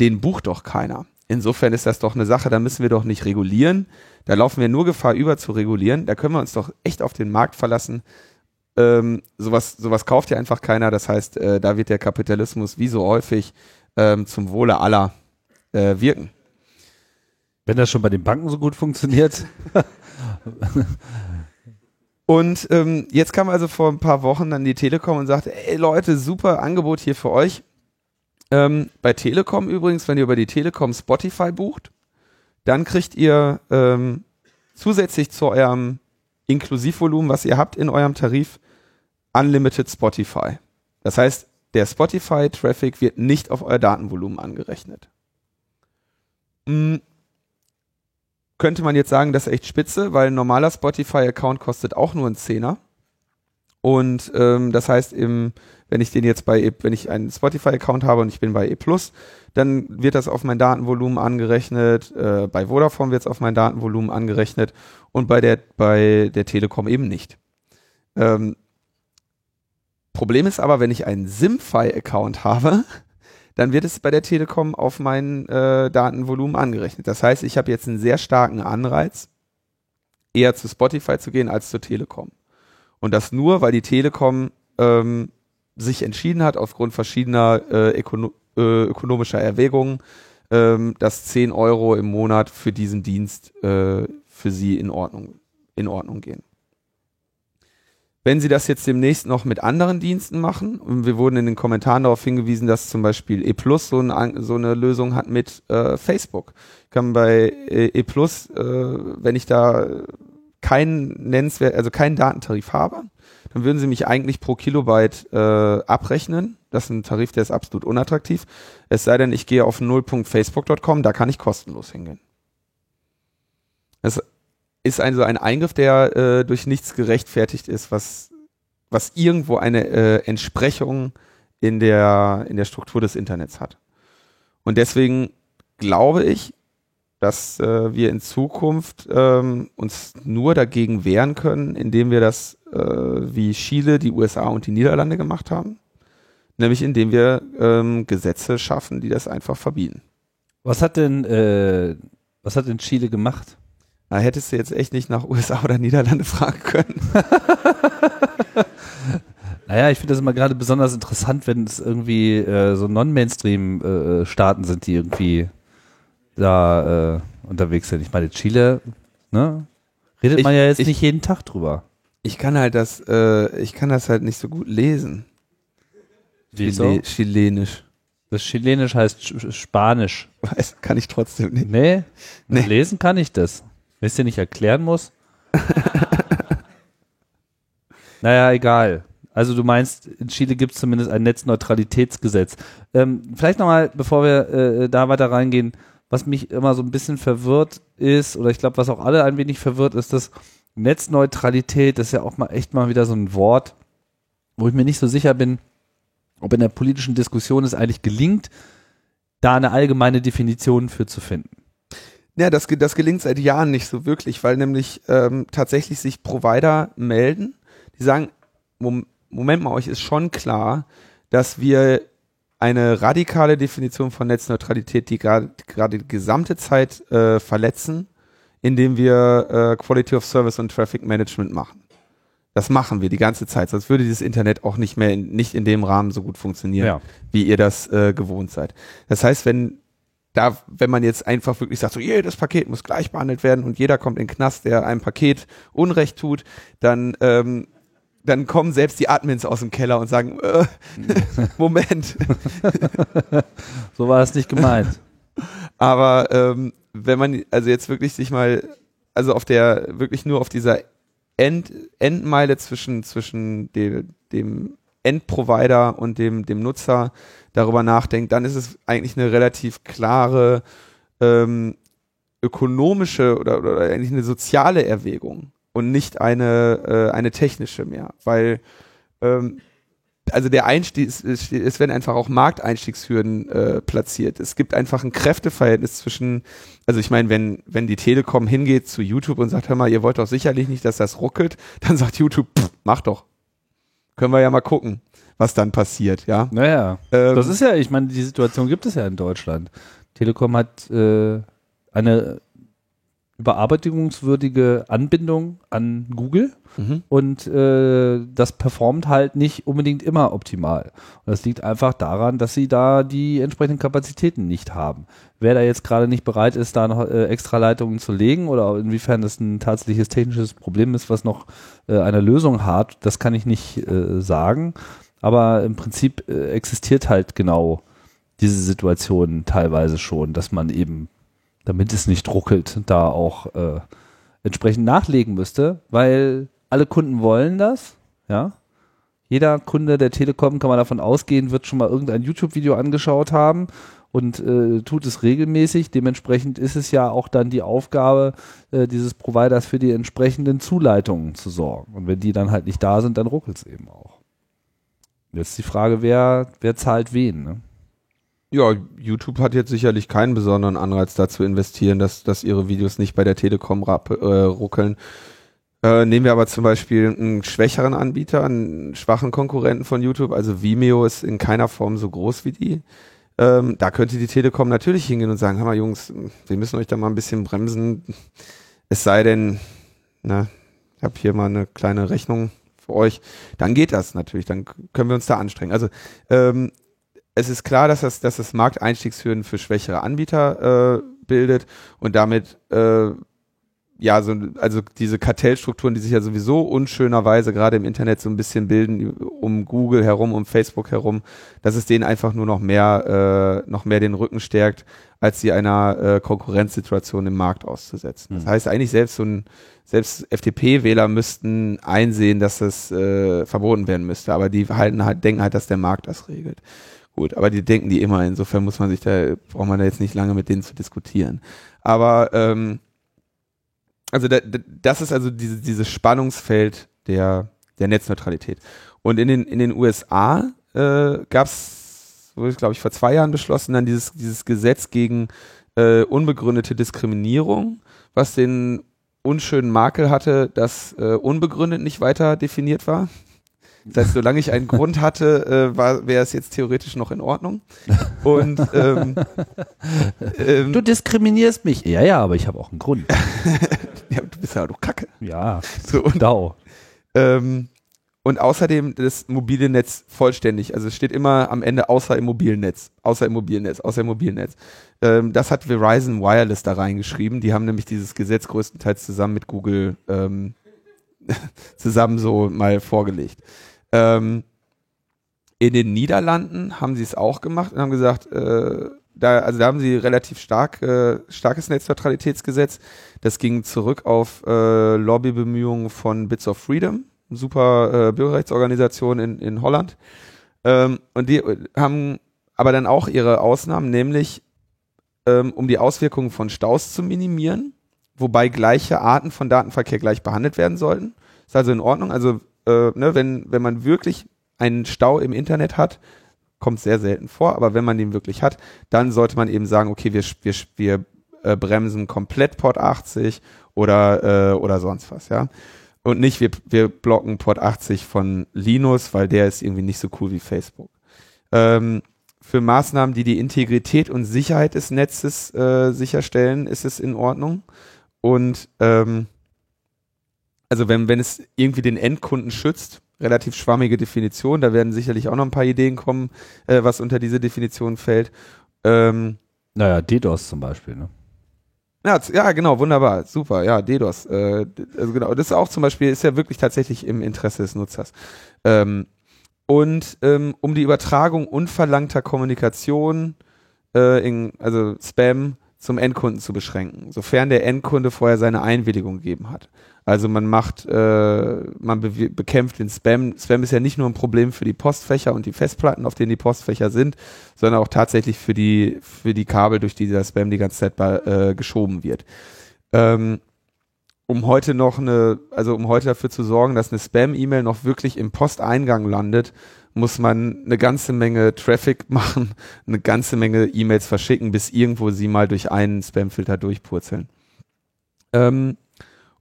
Speaker 2: den bucht doch keiner. Insofern ist das doch eine Sache, da müssen wir doch nicht regulieren. Da laufen wir nur Gefahr über zu regulieren. Da können wir uns doch echt auf den Markt verlassen ähm, sowas, sowas kauft ja einfach keiner. Das heißt, äh, da wird der Kapitalismus wie so häufig ähm, zum Wohle aller äh, wirken.
Speaker 1: Wenn das schon bei den Banken so gut funktioniert. <laughs>
Speaker 2: und ähm, jetzt kam also vor ein paar Wochen dann die Telekom und sagte, ey Leute, super Angebot hier für euch. Ähm, bei Telekom übrigens, wenn ihr über die Telekom Spotify bucht, dann kriegt ihr ähm, zusätzlich zu eurem Inklusivvolumen, was ihr habt in eurem Tarif, Unlimited Spotify. Das heißt, der Spotify-Traffic wird nicht auf euer Datenvolumen angerechnet. Hm. Könnte man jetzt sagen, das ist echt spitze, weil ein normaler Spotify-Account kostet auch nur einen Zehner. Und ähm, das heißt, im, wenn ich den jetzt bei, e, wenn ich einen Spotify-Account habe und ich bin bei E+, dann wird das auf mein Datenvolumen angerechnet. Äh, bei Vodafone wird es auf mein Datenvolumen angerechnet und bei der, bei der Telekom eben nicht. Ähm, Problem ist aber, wenn ich einen Simfy-Account habe, <laughs> dann wird es bei der Telekom auf mein äh, Datenvolumen angerechnet. Das heißt, ich habe jetzt einen sehr starken Anreiz, eher zu Spotify zu gehen als zur Telekom. Und das nur, weil die Telekom ähm, sich entschieden hat, aufgrund verschiedener äh, ökono äh, ökonomischer Erwägungen, ähm, dass 10 Euro im Monat für diesen Dienst äh, für sie in Ordnung, in Ordnung gehen. Wenn Sie das jetzt demnächst noch mit anderen Diensten machen, und wir wurden in den Kommentaren darauf hingewiesen, dass zum Beispiel E Plus so, ein, so eine Lösung hat mit äh, Facebook. Ich kann bei äh, E Plus, äh, wenn ich da keinen nennenswert, also keinen Datentarif habe, dann würden sie mich eigentlich pro Kilobyte äh, abrechnen. Das ist ein Tarif, der ist absolut unattraktiv. Es sei denn, ich gehe auf 0.facebook.com, da kann ich kostenlos hingehen. Das ist also ein Eingriff, der äh, durch nichts gerechtfertigt ist, was, was irgendwo eine äh, Entsprechung in der, in der Struktur des Internets hat. Und deswegen glaube ich, dass äh, wir in Zukunft ähm, uns nur dagegen wehren können, indem wir das äh, wie Chile, die USA und die Niederlande gemacht haben, nämlich indem wir ähm, Gesetze schaffen, die das einfach verbieten.
Speaker 1: Was hat denn äh, was hat denn Chile gemacht?
Speaker 2: Da hättest du jetzt echt nicht nach USA oder Niederlande fragen können. <laughs>
Speaker 1: naja, ich finde das immer gerade besonders interessant, wenn es irgendwie äh, so Non-Mainstream-Staaten äh, sind, die irgendwie da äh, unterwegs sind. Ich meine, Chile, ne? Redet ich, man ja jetzt ich, nicht jeden Tag drüber.
Speaker 2: Ich kann halt das, äh, ich kann das halt nicht so gut lesen.
Speaker 1: Wieso?
Speaker 2: Chile Chilenisch.
Speaker 1: Das Chilenisch heißt Spanisch.
Speaker 2: Weiß, kann ich trotzdem nicht.
Speaker 1: Nee, nee. lesen kann ich das. Wenn ich dir nicht erklären muss. <laughs> naja, egal. Also du meinst, in Chile gibt es zumindest ein Netzneutralitätsgesetz. Ähm, vielleicht nochmal, bevor wir äh, da weiter reingehen, was mich immer so ein bisschen verwirrt ist, oder ich glaube, was auch alle ein wenig verwirrt, ist, dass Netzneutralität, ist ja auch mal echt mal wieder so ein Wort, wo ich mir nicht so sicher bin, ob in der politischen Diskussion es eigentlich gelingt, da eine allgemeine Definition für zu finden.
Speaker 2: Ja, das, das gelingt seit Jahren nicht so wirklich, weil nämlich ähm, tatsächlich sich Provider melden, die sagen, Moment mal, euch ist schon klar, dass wir eine radikale Definition von Netzneutralität, die gerade die gesamte Zeit äh, verletzen, indem wir äh, Quality of Service und Traffic Management machen. Das machen wir die ganze Zeit, sonst würde dieses Internet auch nicht mehr in, nicht in dem Rahmen so gut funktionieren, ja. wie ihr das äh, gewohnt seid. Das heißt, wenn da, wenn man jetzt einfach wirklich sagt, so jedes Paket muss gleich behandelt werden und jeder kommt in den Knast, der einem Paket Unrecht tut, dann ähm, dann kommen selbst die Admins aus dem Keller und sagen, äh, <laughs> Moment. <laughs>
Speaker 1: so war es nicht gemeint. <laughs>
Speaker 2: Aber ähm, wenn man also jetzt wirklich sich mal, also auf der, wirklich nur auf dieser End, Endmeile zwischen, zwischen dem, dem Endprovider und dem, dem Nutzer darüber nachdenkt, dann ist es eigentlich eine relativ klare ähm, ökonomische oder, oder eigentlich eine soziale Erwägung und nicht eine, äh, eine technische mehr. Weil ähm, also der Einstieg ist, ist, es werden einfach auch Markteinstiegshürden äh, platziert. Es gibt einfach ein Kräfteverhältnis zwischen, also ich meine, wenn, wenn die Telekom hingeht zu YouTube und sagt, hör mal, ihr wollt doch sicherlich nicht, dass das ruckelt, <laughs> dann sagt YouTube, pff, mach doch. Können wir ja mal gucken, was dann passiert, ja.
Speaker 1: Naja, ähm, das ist ja, ich meine, die Situation gibt es ja in Deutschland. Telekom hat äh, eine überarbeitungswürdige Anbindung an Google mhm. und äh, das performt halt nicht unbedingt immer optimal. Und das liegt einfach daran, dass sie da die entsprechenden Kapazitäten nicht haben. Wer da jetzt gerade nicht bereit ist, da noch äh, extra Leitungen zu legen oder inwiefern das ein tatsächliches technisches Problem ist, was noch äh, eine Lösung hat, das kann ich nicht äh, sagen. Aber im Prinzip äh, existiert halt genau diese Situation teilweise schon, dass man eben damit es nicht ruckelt, da auch äh, entsprechend nachlegen müsste, weil alle Kunden wollen das, ja. Jeder Kunde der Telekom kann man davon ausgehen, wird schon mal irgendein YouTube-Video angeschaut haben und äh, tut es regelmäßig. Dementsprechend ist es ja auch dann die Aufgabe äh, dieses Providers für die entsprechenden Zuleitungen zu sorgen. Und wenn die dann halt nicht da sind, dann ruckelt es eben auch. Jetzt die Frage, wer, wer zahlt wen, ne?
Speaker 2: Ja, YouTube hat jetzt sicherlich keinen besonderen Anreiz dazu investieren, dass, dass ihre Videos nicht bei der Telekom rapp, äh, ruckeln. Äh, nehmen wir aber zum Beispiel einen schwächeren Anbieter, einen schwachen Konkurrenten von YouTube, also Vimeo ist in keiner Form so groß wie die. Ähm, da könnte die Telekom natürlich hingehen und sagen, hör mal Jungs, wir müssen euch da mal ein bisschen bremsen. Es sei denn, na, ich habe hier mal eine kleine Rechnung für euch. Dann geht das natürlich, dann können wir uns da anstrengen. Also ähm, es ist klar, dass das, dass das Markteinstiegshürden für schwächere Anbieter äh, bildet und damit äh, ja, so, also diese Kartellstrukturen, die sich ja sowieso unschönerweise gerade im Internet so ein bisschen bilden, um Google herum, um Facebook herum, dass es denen einfach nur noch mehr, äh, noch mehr den Rücken stärkt, als sie einer äh, Konkurrenzsituation im Markt auszusetzen. Das hm. heißt eigentlich selbst so ein, selbst FDP-Wähler müssten einsehen, dass das äh, verboten werden müsste, aber die halten halt, denken halt, dass der Markt das regelt. Gut, aber die denken die immer, insofern muss man sich da, braucht man da jetzt nicht lange mit denen zu diskutieren. Aber ähm, also da, das ist also diese, dieses Spannungsfeld der, der Netzneutralität. Und in den, in den USA äh, gab es, wurde glaube ich vor zwei Jahren beschlossen, dann dieses, dieses Gesetz gegen äh, unbegründete Diskriminierung, was den unschönen Makel hatte, dass äh, unbegründet nicht weiter definiert war. Das heißt, solange ich einen Grund hatte, äh, wäre es jetzt theoretisch noch in Ordnung. Und ähm,
Speaker 1: ähm, du diskriminierst mich. Ja, ja, aber ich habe auch einen Grund. <laughs>
Speaker 2: ja, du bist ja doch Kacke.
Speaker 1: Ja,
Speaker 2: so und Dau. Ähm, und außerdem das mobile Netz vollständig. Also es steht immer am Ende außer im mobilen Netz, außer im mobilen Netz, außer im mobilen Netz. Ähm, das hat Verizon Wireless da reingeschrieben. Die haben nämlich dieses Gesetz größtenteils zusammen mit Google ähm, <laughs> zusammen so mal vorgelegt. Ähm, in den Niederlanden haben sie es auch gemacht und haben gesagt, äh, da, also da haben sie relativ stark, äh, starkes Netzneutralitätsgesetz. Das ging zurück auf äh, Lobbybemühungen von Bits of Freedom, super äh, Bürgerrechtsorganisation in, in Holland. Ähm, und die haben aber dann auch ihre Ausnahmen, nämlich ähm, um die Auswirkungen von Staus zu minimieren, wobei gleiche Arten von Datenverkehr gleich behandelt werden sollten. Ist also in Ordnung. Also äh, ne, wenn, wenn man wirklich einen Stau im Internet hat, kommt sehr selten vor, aber wenn man den wirklich hat, dann sollte man eben sagen, okay, wir, wir, wir äh, bremsen komplett Port 80 oder, äh, oder sonst was, ja. Und nicht, wir, wir blocken Port 80 von Linus, weil der ist irgendwie nicht so cool wie Facebook. Ähm, für Maßnahmen, die die Integrität und Sicherheit des Netzes äh, sicherstellen, ist es in Ordnung. Und ähm, also wenn, wenn es irgendwie den Endkunden schützt, relativ schwammige Definition, da werden sicherlich auch noch ein paar Ideen kommen, äh, was unter diese Definition fällt.
Speaker 1: Ähm, naja, DDoS zum Beispiel, ne?
Speaker 2: Ja, ja, genau, wunderbar, super, ja, DDoS. Äh, also genau, das ist auch zum Beispiel, ist ja wirklich tatsächlich im Interesse des Nutzers. Ähm, und ähm, um die Übertragung unverlangter Kommunikation, äh, in, also Spam, zum Endkunden zu beschränken, sofern der Endkunde vorher seine Einwilligung gegeben hat. Also man macht, äh, man be bekämpft den Spam. Spam ist ja nicht nur ein Problem für die Postfächer und die Festplatten, auf denen die Postfächer sind, sondern auch tatsächlich für die für die Kabel, durch die dieser Spam die ganze Zeit äh, geschoben wird. Ähm, um heute noch eine, also um heute dafür zu sorgen, dass eine Spam-E-Mail noch wirklich im Posteingang landet, muss man eine ganze Menge Traffic <laughs> machen, eine ganze Menge E-Mails verschicken, bis irgendwo sie mal durch einen Spam-Filter durchpurzeln. Ähm,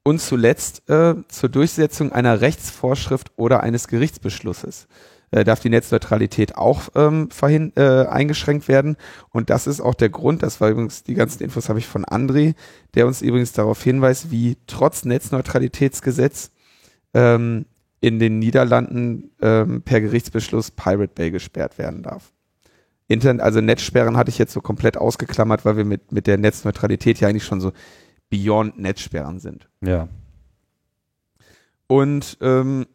Speaker 2: und zuletzt äh, zur Durchsetzung einer Rechtsvorschrift oder eines Gerichtsbeschlusses. äh, darf die Netzneutralität auch ähm, verhin, äh, eingeschränkt werden. Und das ist auch der Grund, das war übrigens, die ganzen Infos habe ich von André, der uns übrigens darauf hinweist, wie trotz Netzneutralitätsgesetz ähm, in den Niederlanden ähm, per Gerichtsbeschluss Pirate Bay gesperrt werden darf. Internet, also Netzsperren hatte ich jetzt so komplett ausgeklammert, weil wir mit, mit der Netzneutralität ja eigentlich schon so beyond Netzsperren sind.
Speaker 1: Ja.
Speaker 2: Und ähm,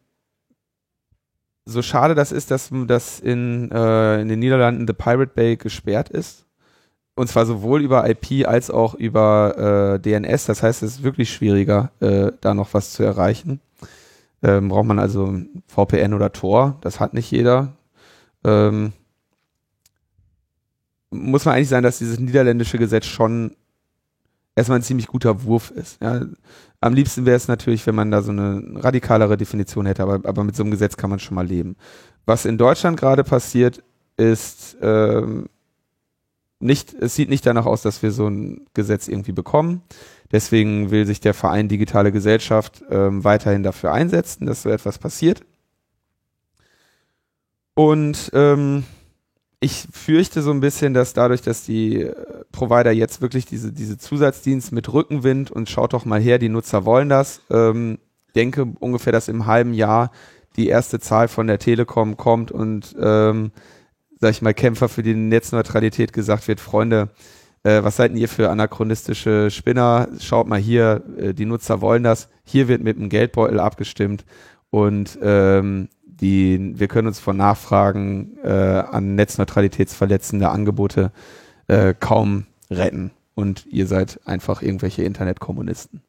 Speaker 2: so schade das ist, dass das in, äh, in den Niederlanden The Pirate Bay gesperrt ist. Und zwar sowohl über IP als auch über äh, DNS. Das heißt, es ist wirklich schwieriger, äh, da noch was zu erreichen. Ähm, braucht man also VPN oder Tor. Das hat nicht jeder. Ähm, muss man eigentlich sagen, dass dieses niederländische Gesetz schon erstmal ein ziemlich guter Wurf ist. Ja. Am liebsten wäre es natürlich, wenn man da so eine radikalere Definition hätte, aber, aber mit so einem Gesetz kann man schon mal leben. Was in Deutschland gerade passiert, ist ähm, nicht, es sieht nicht danach aus, dass wir so ein Gesetz irgendwie bekommen. Deswegen will sich der Verein Digitale Gesellschaft ähm, weiterhin dafür einsetzen, dass so etwas passiert. Und ähm, ich fürchte so ein bisschen, dass dadurch, dass die äh, Provider jetzt wirklich diese, diese Zusatzdienst mit Rückenwind und schaut doch mal her, die Nutzer wollen das, ähm, denke ungefähr, dass im halben Jahr die erste Zahl von der Telekom kommt und, ähm, sag ich mal, Kämpfer für die Netzneutralität gesagt wird, Freunde, äh, was seid denn ihr für anachronistische Spinner? Schaut mal hier, äh, die Nutzer wollen das. Hier wird mit dem Geldbeutel abgestimmt und ähm, die, wir können uns von Nachfragen äh, an netzneutralitätsverletzende Angebote äh, kaum retten. Und ihr seid einfach irgendwelche Internetkommunisten.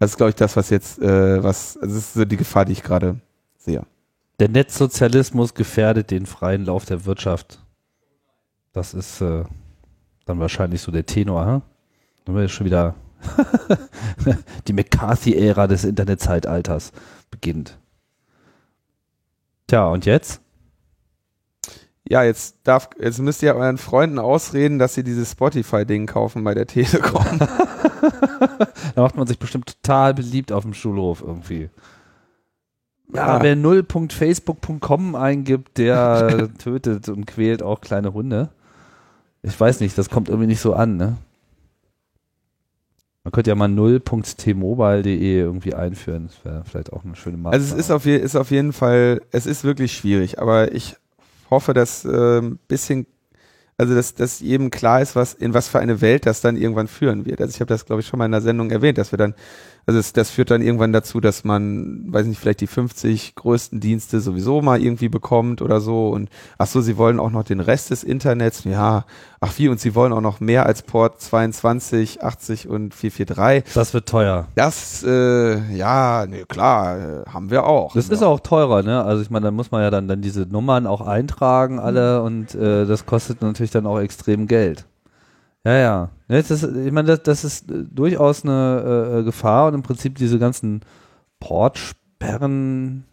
Speaker 2: Das ist, glaube ich, das, was jetzt, äh, was, also das ist so die Gefahr, die ich gerade sehe.
Speaker 1: Der Netzsozialismus gefährdet den freien Lauf der Wirtschaft. Das ist äh, dann wahrscheinlich so der Tenor, hm? Dann wird schon wieder <laughs> die McCarthy-Ära des Internetzeitalters beginnt. Tja, und jetzt?
Speaker 2: Ja, jetzt darf, jetzt müsst ihr euren Freunden ausreden, dass sie dieses Spotify-Ding kaufen bei der Telekom. <laughs>
Speaker 1: da macht man sich bestimmt total beliebt auf dem Schulhof irgendwie. Ja, ja wer 0.facebook.com eingibt, der <laughs> tötet und quält auch kleine Hunde. Ich weiß nicht, das kommt irgendwie nicht so an, ne? Man könnte ja mal 0.tmobile.de irgendwie einführen. Das wäre vielleicht auch eine schöne
Speaker 2: Maßnahme. Also es ist auf, je, ist auf jeden Fall, es ist wirklich schwierig, aber ich hoffe, dass äh, ein bisschen, also dass, dass jedem klar ist, was, in was für eine Welt das dann irgendwann führen wird. Also ich habe das, glaube ich, schon mal in der Sendung erwähnt, dass wir dann also es, das führt dann irgendwann dazu, dass man, weiß nicht, vielleicht die 50 größten Dienste sowieso mal irgendwie bekommt oder so. Und ach so, sie wollen auch noch den Rest des Internets. Ja, ach wie, und sie wollen auch noch mehr als Port 22, 80 und 443.
Speaker 1: Das wird teuer.
Speaker 2: Das, äh, ja, ne, klar, äh, haben wir auch.
Speaker 1: Das
Speaker 2: ja.
Speaker 1: ist auch teurer, ne? Also ich meine, da muss man ja dann, dann diese Nummern auch eintragen alle mhm. und äh, das kostet natürlich dann auch extrem Geld. Ja, ja. Das ist, ich meine, das, das ist äh, durchaus eine äh, äh, Gefahr und im Prinzip diese ganzen Portsperren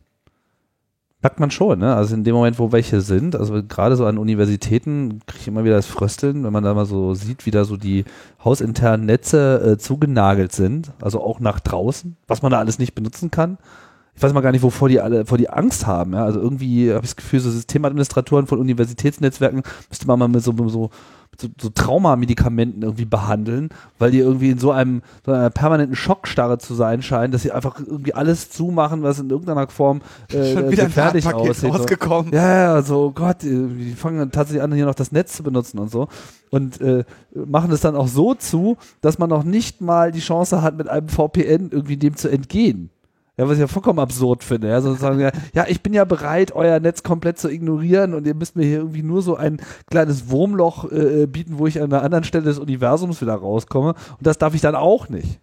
Speaker 1: packt man schon, ne? Also in dem Moment, wo welche sind, also gerade so an Universitäten kriege ich immer wieder das Frösteln, wenn man da mal so sieht, wie da so die hausinternen Netze äh, zugenagelt sind, also auch nach draußen, was man da alles nicht benutzen kann. Ich weiß mal gar nicht, wovor die alle, vor die Angst haben. Ja? Also irgendwie habe ich das Gefühl, so Systemadministratoren von Universitätsnetzwerken müsste man mal mit so, so so, so Traumamedikamenten irgendwie behandeln, weil die irgendwie in so einem so einer permanenten Schockstarre zu sein scheinen, dass sie einfach irgendwie alles zumachen, was in irgendeiner Form
Speaker 2: äh, <laughs> Schon wieder fertig ein aussieht. Rausgekommen.
Speaker 1: Ja, ja, so Gott, die fangen dann tatsächlich an, hier noch das Netz zu benutzen und so und äh, machen es dann auch so zu, dass man noch nicht mal die Chance hat, mit einem VPN irgendwie dem zu entgehen. Ja, was ich ja vollkommen absurd finde. Ja, sozusagen, ja, ja, ich bin ja bereit, euer Netz komplett zu ignorieren und ihr müsst mir hier irgendwie nur so ein kleines Wurmloch äh, bieten, wo ich an einer anderen Stelle des Universums wieder rauskomme. Und das darf ich dann auch nicht.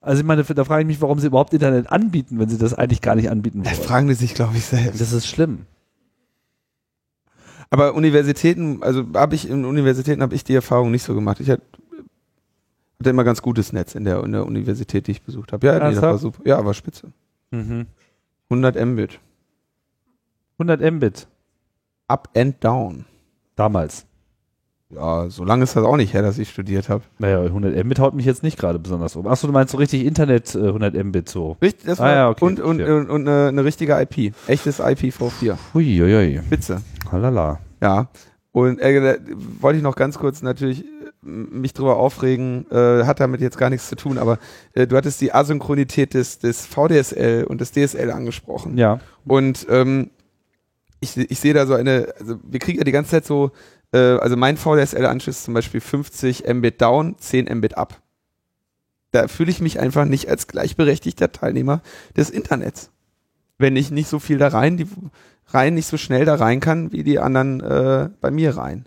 Speaker 1: Also ich meine, da frage ich mich, warum sie überhaupt Internet anbieten, wenn sie das eigentlich gar nicht anbieten wollen.
Speaker 2: Das fragen die sich, glaube ich, selbst.
Speaker 1: Das ist schlimm.
Speaker 2: Aber Universitäten, also habe ich in Universitäten habe ich die Erfahrung nicht so gemacht. Ich hatte immer ganz gutes Netz in der, in der Universität, die ich besucht habe. Ja, nee, das war super. Ja, war spitze. Mhm. 100 Mbit.
Speaker 1: 100 Mbit.
Speaker 2: Up and down.
Speaker 1: Damals.
Speaker 2: Ja, so lange ist das auch nicht her, dass ich studiert habe.
Speaker 1: Naja, 100 Mbit haut mich jetzt nicht gerade besonders um. Achso, du meinst so richtig Internet äh, 100 Mbit so.
Speaker 2: Richtig, das
Speaker 1: Ah,
Speaker 2: war,
Speaker 1: ja, okay,
Speaker 2: und, und, und, und eine, eine richtige IP. Echtes IPv4.
Speaker 1: Huiuiui.
Speaker 2: Spitze.
Speaker 1: Halala.
Speaker 2: Ja. Und äh, wollte ich noch ganz kurz natürlich äh, mich drüber aufregen, äh, hat damit jetzt gar nichts zu tun, aber äh, du hattest die Asynchronität des, des VDSL und des DSL angesprochen.
Speaker 1: Ja.
Speaker 2: Und ähm, ich, ich sehe da so eine, also wir kriegen ja die ganze Zeit so, äh, also mein VDSL-Anschluss zum Beispiel 50 Mbit down, 10 Mbit up. Da fühle ich mich einfach nicht als gleichberechtigter Teilnehmer des Internets. Wenn ich nicht so viel da rein, die rein nicht so schnell da rein kann, wie die anderen äh, bei mir rein.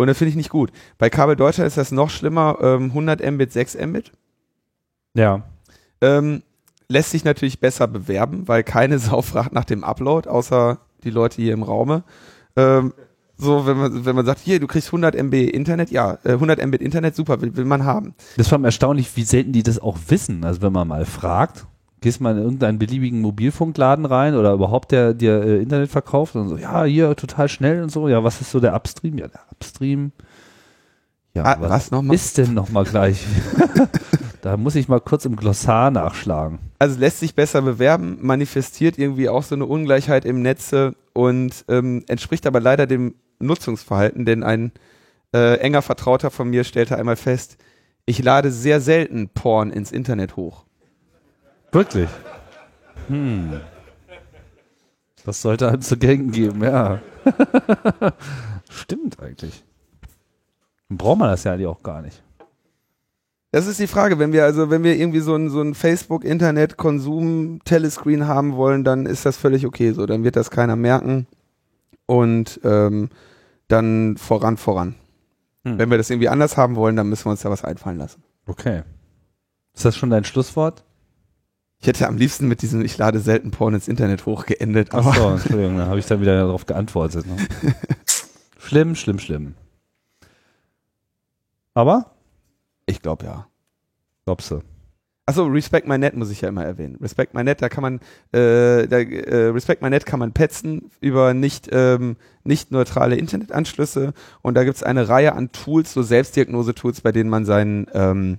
Speaker 2: Und das finde ich nicht gut. Bei Kabel Deutschland ist das noch schlimmer, ähm, 100 Mbit, 6 Mbit.
Speaker 1: Ja.
Speaker 2: Ähm, lässt sich natürlich besser bewerben, weil keine <laughs> Sau fragt nach dem Upload, außer die Leute hier im Raume. Ähm, so, wenn man, wenn man sagt, hier, du kriegst 100 MB Internet, ja, äh, 100 Mbit Internet, super, will, will man haben.
Speaker 1: Das war mir erstaunlich, wie selten die das auch wissen. Also wenn man mal fragt, gehst mal in irgendeinen beliebigen Mobilfunkladen rein oder überhaupt der dir äh, Internet verkauft und so, ja, hier total schnell und so. Ja, was ist so der Upstream? Ja, der Upstream. Ja,
Speaker 2: Ah, was nochmal?
Speaker 1: ist denn nochmal gleich? <laughs> da muss ich mal kurz im Glossar nachschlagen.
Speaker 2: Also lässt sich besser bewerben, manifestiert irgendwie auch so eine Ungleichheit im Netze und ähm, entspricht aber leider dem Nutzungsverhalten, denn ein äh, enger Vertrauter von mir stellte einmal fest, ich lade sehr selten Porn ins Internet hoch.
Speaker 1: Wirklich? Hm. Das sollte einem zu denken geben, ja. <laughs> Stimmt eigentlich. Dann braucht man das ja eigentlich auch gar nicht.
Speaker 2: Das ist die Frage, wenn wir also, wenn wir irgendwie so ein, so ein Facebook-Internet-Konsum-Telescreen haben wollen, dann ist das völlig okay so. Dann wird das keiner merken und ähm, dann voran, voran.
Speaker 1: Hm.
Speaker 2: Wenn wir das irgendwie anders haben wollen, dann müssen wir uns da was einfallen lassen.
Speaker 1: Okay. Ist das schon dein Schlusswort?
Speaker 2: Ich hätte am liebsten mit diesem Ich lade selten Porn ins Internet hoch geendet, aber
Speaker 1: Achso, Entschuldigung, da habe ich dann wieder darauf geantwortet. Ne? <laughs> schlimm, schlimm, schlimm. Aber?
Speaker 2: ich glaube ja.
Speaker 1: Glaubst du?
Speaker 2: Achso, Respect My Net muss ich ja immer erwähnen. Respect My Net, da kann man, äh, da, äh, Respect My Net kann man petzen über nicht, ähm, nicht neutrale Internetanschlüsse und da gibt's eine Reihe an Tools, so Selbstdiagnose-Tools, bei denen man seinen, ähm,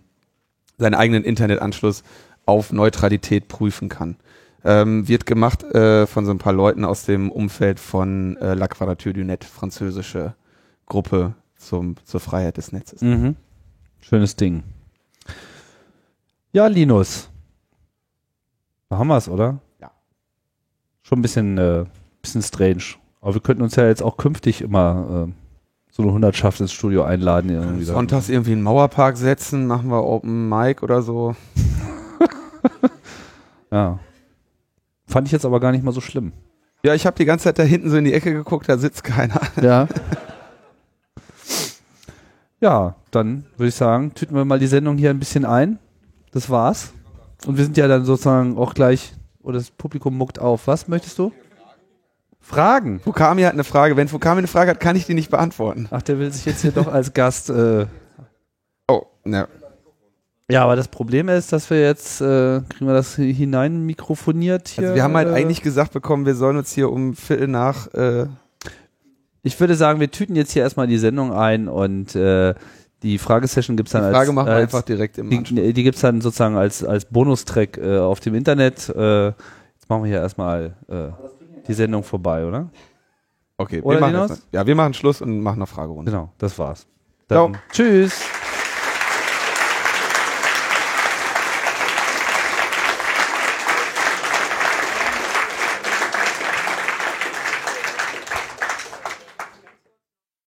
Speaker 2: seinen eigenen Internetanschluss auf Neutralität prüfen kann. Ähm, wird gemacht äh, von so ein paar Leuten aus dem Umfeld von äh, La Quadrature du Net, französische Gruppe zum, zur Freiheit des Netzes.
Speaker 1: Mhm. Schönes Ding. Ja, Linus. Da haben wir es, oder?
Speaker 2: Ja.
Speaker 1: Schon ein bisschen, äh, bisschen strange. Aber wir könnten uns ja jetzt auch künftig immer äh, so eine Hundertschaft ins Studio einladen. Irgendwie.
Speaker 2: Sonntags irgendwie einen Mauerpark setzen, machen wir Open Mic oder so. <laughs>
Speaker 1: Ja. Fand ich jetzt aber gar nicht mal so schlimm.
Speaker 2: Ja, ich habe die ganze Zeit da hinten so in die Ecke geguckt, da sitzt keiner. <laughs>
Speaker 1: Ja. Ja, dann würde ich sagen, tüten wir mal die Sendung hier ein bisschen ein. Das war's. Und wir sind ja dann sozusagen auch gleich, oder das Publikum muckt auf. Was möchtest du? Fragen.
Speaker 2: Fukami hat eine Frage. Wenn Fukami eine Frage hat, kann ich die nicht beantworten.
Speaker 1: Ach, der will sich jetzt hier doch als Gast. Äh
Speaker 2: Oh, ne.
Speaker 1: Ja, aber das Problem ist, dass wir jetzt, äh, kriegen wir das hinein mikrofoniert hier.
Speaker 2: Also wir haben halt
Speaker 1: äh,
Speaker 2: eigentlich gesagt bekommen, wir sollen uns hier um Viertel nach. Äh,
Speaker 1: Ich würde sagen, wir tüten jetzt hier erstmal die Sendung ein und äh, die Fragesession gibt's
Speaker 2: die
Speaker 1: dann
Speaker 2: Frage
Speaker 1: als,
Speaker 2: machen wir
Speaker 1: als
Speaker 2: einfach direkt im Anschluss.
Speaker 1: Die, die gibt's dann sozusagen als, als Bonustrack äh, auf dem Internet. Äh, jetzt machen wir hier erstmal äh, die Sendung vorbei, oder?
Speaker 2: Okay,
Speaker 1: Oder,
Speaker 2: wir machen das, ja, wir machen Schluss und machen eine Fragerunde.
Speaker 1: Genau, das war's. Dann, tschüss.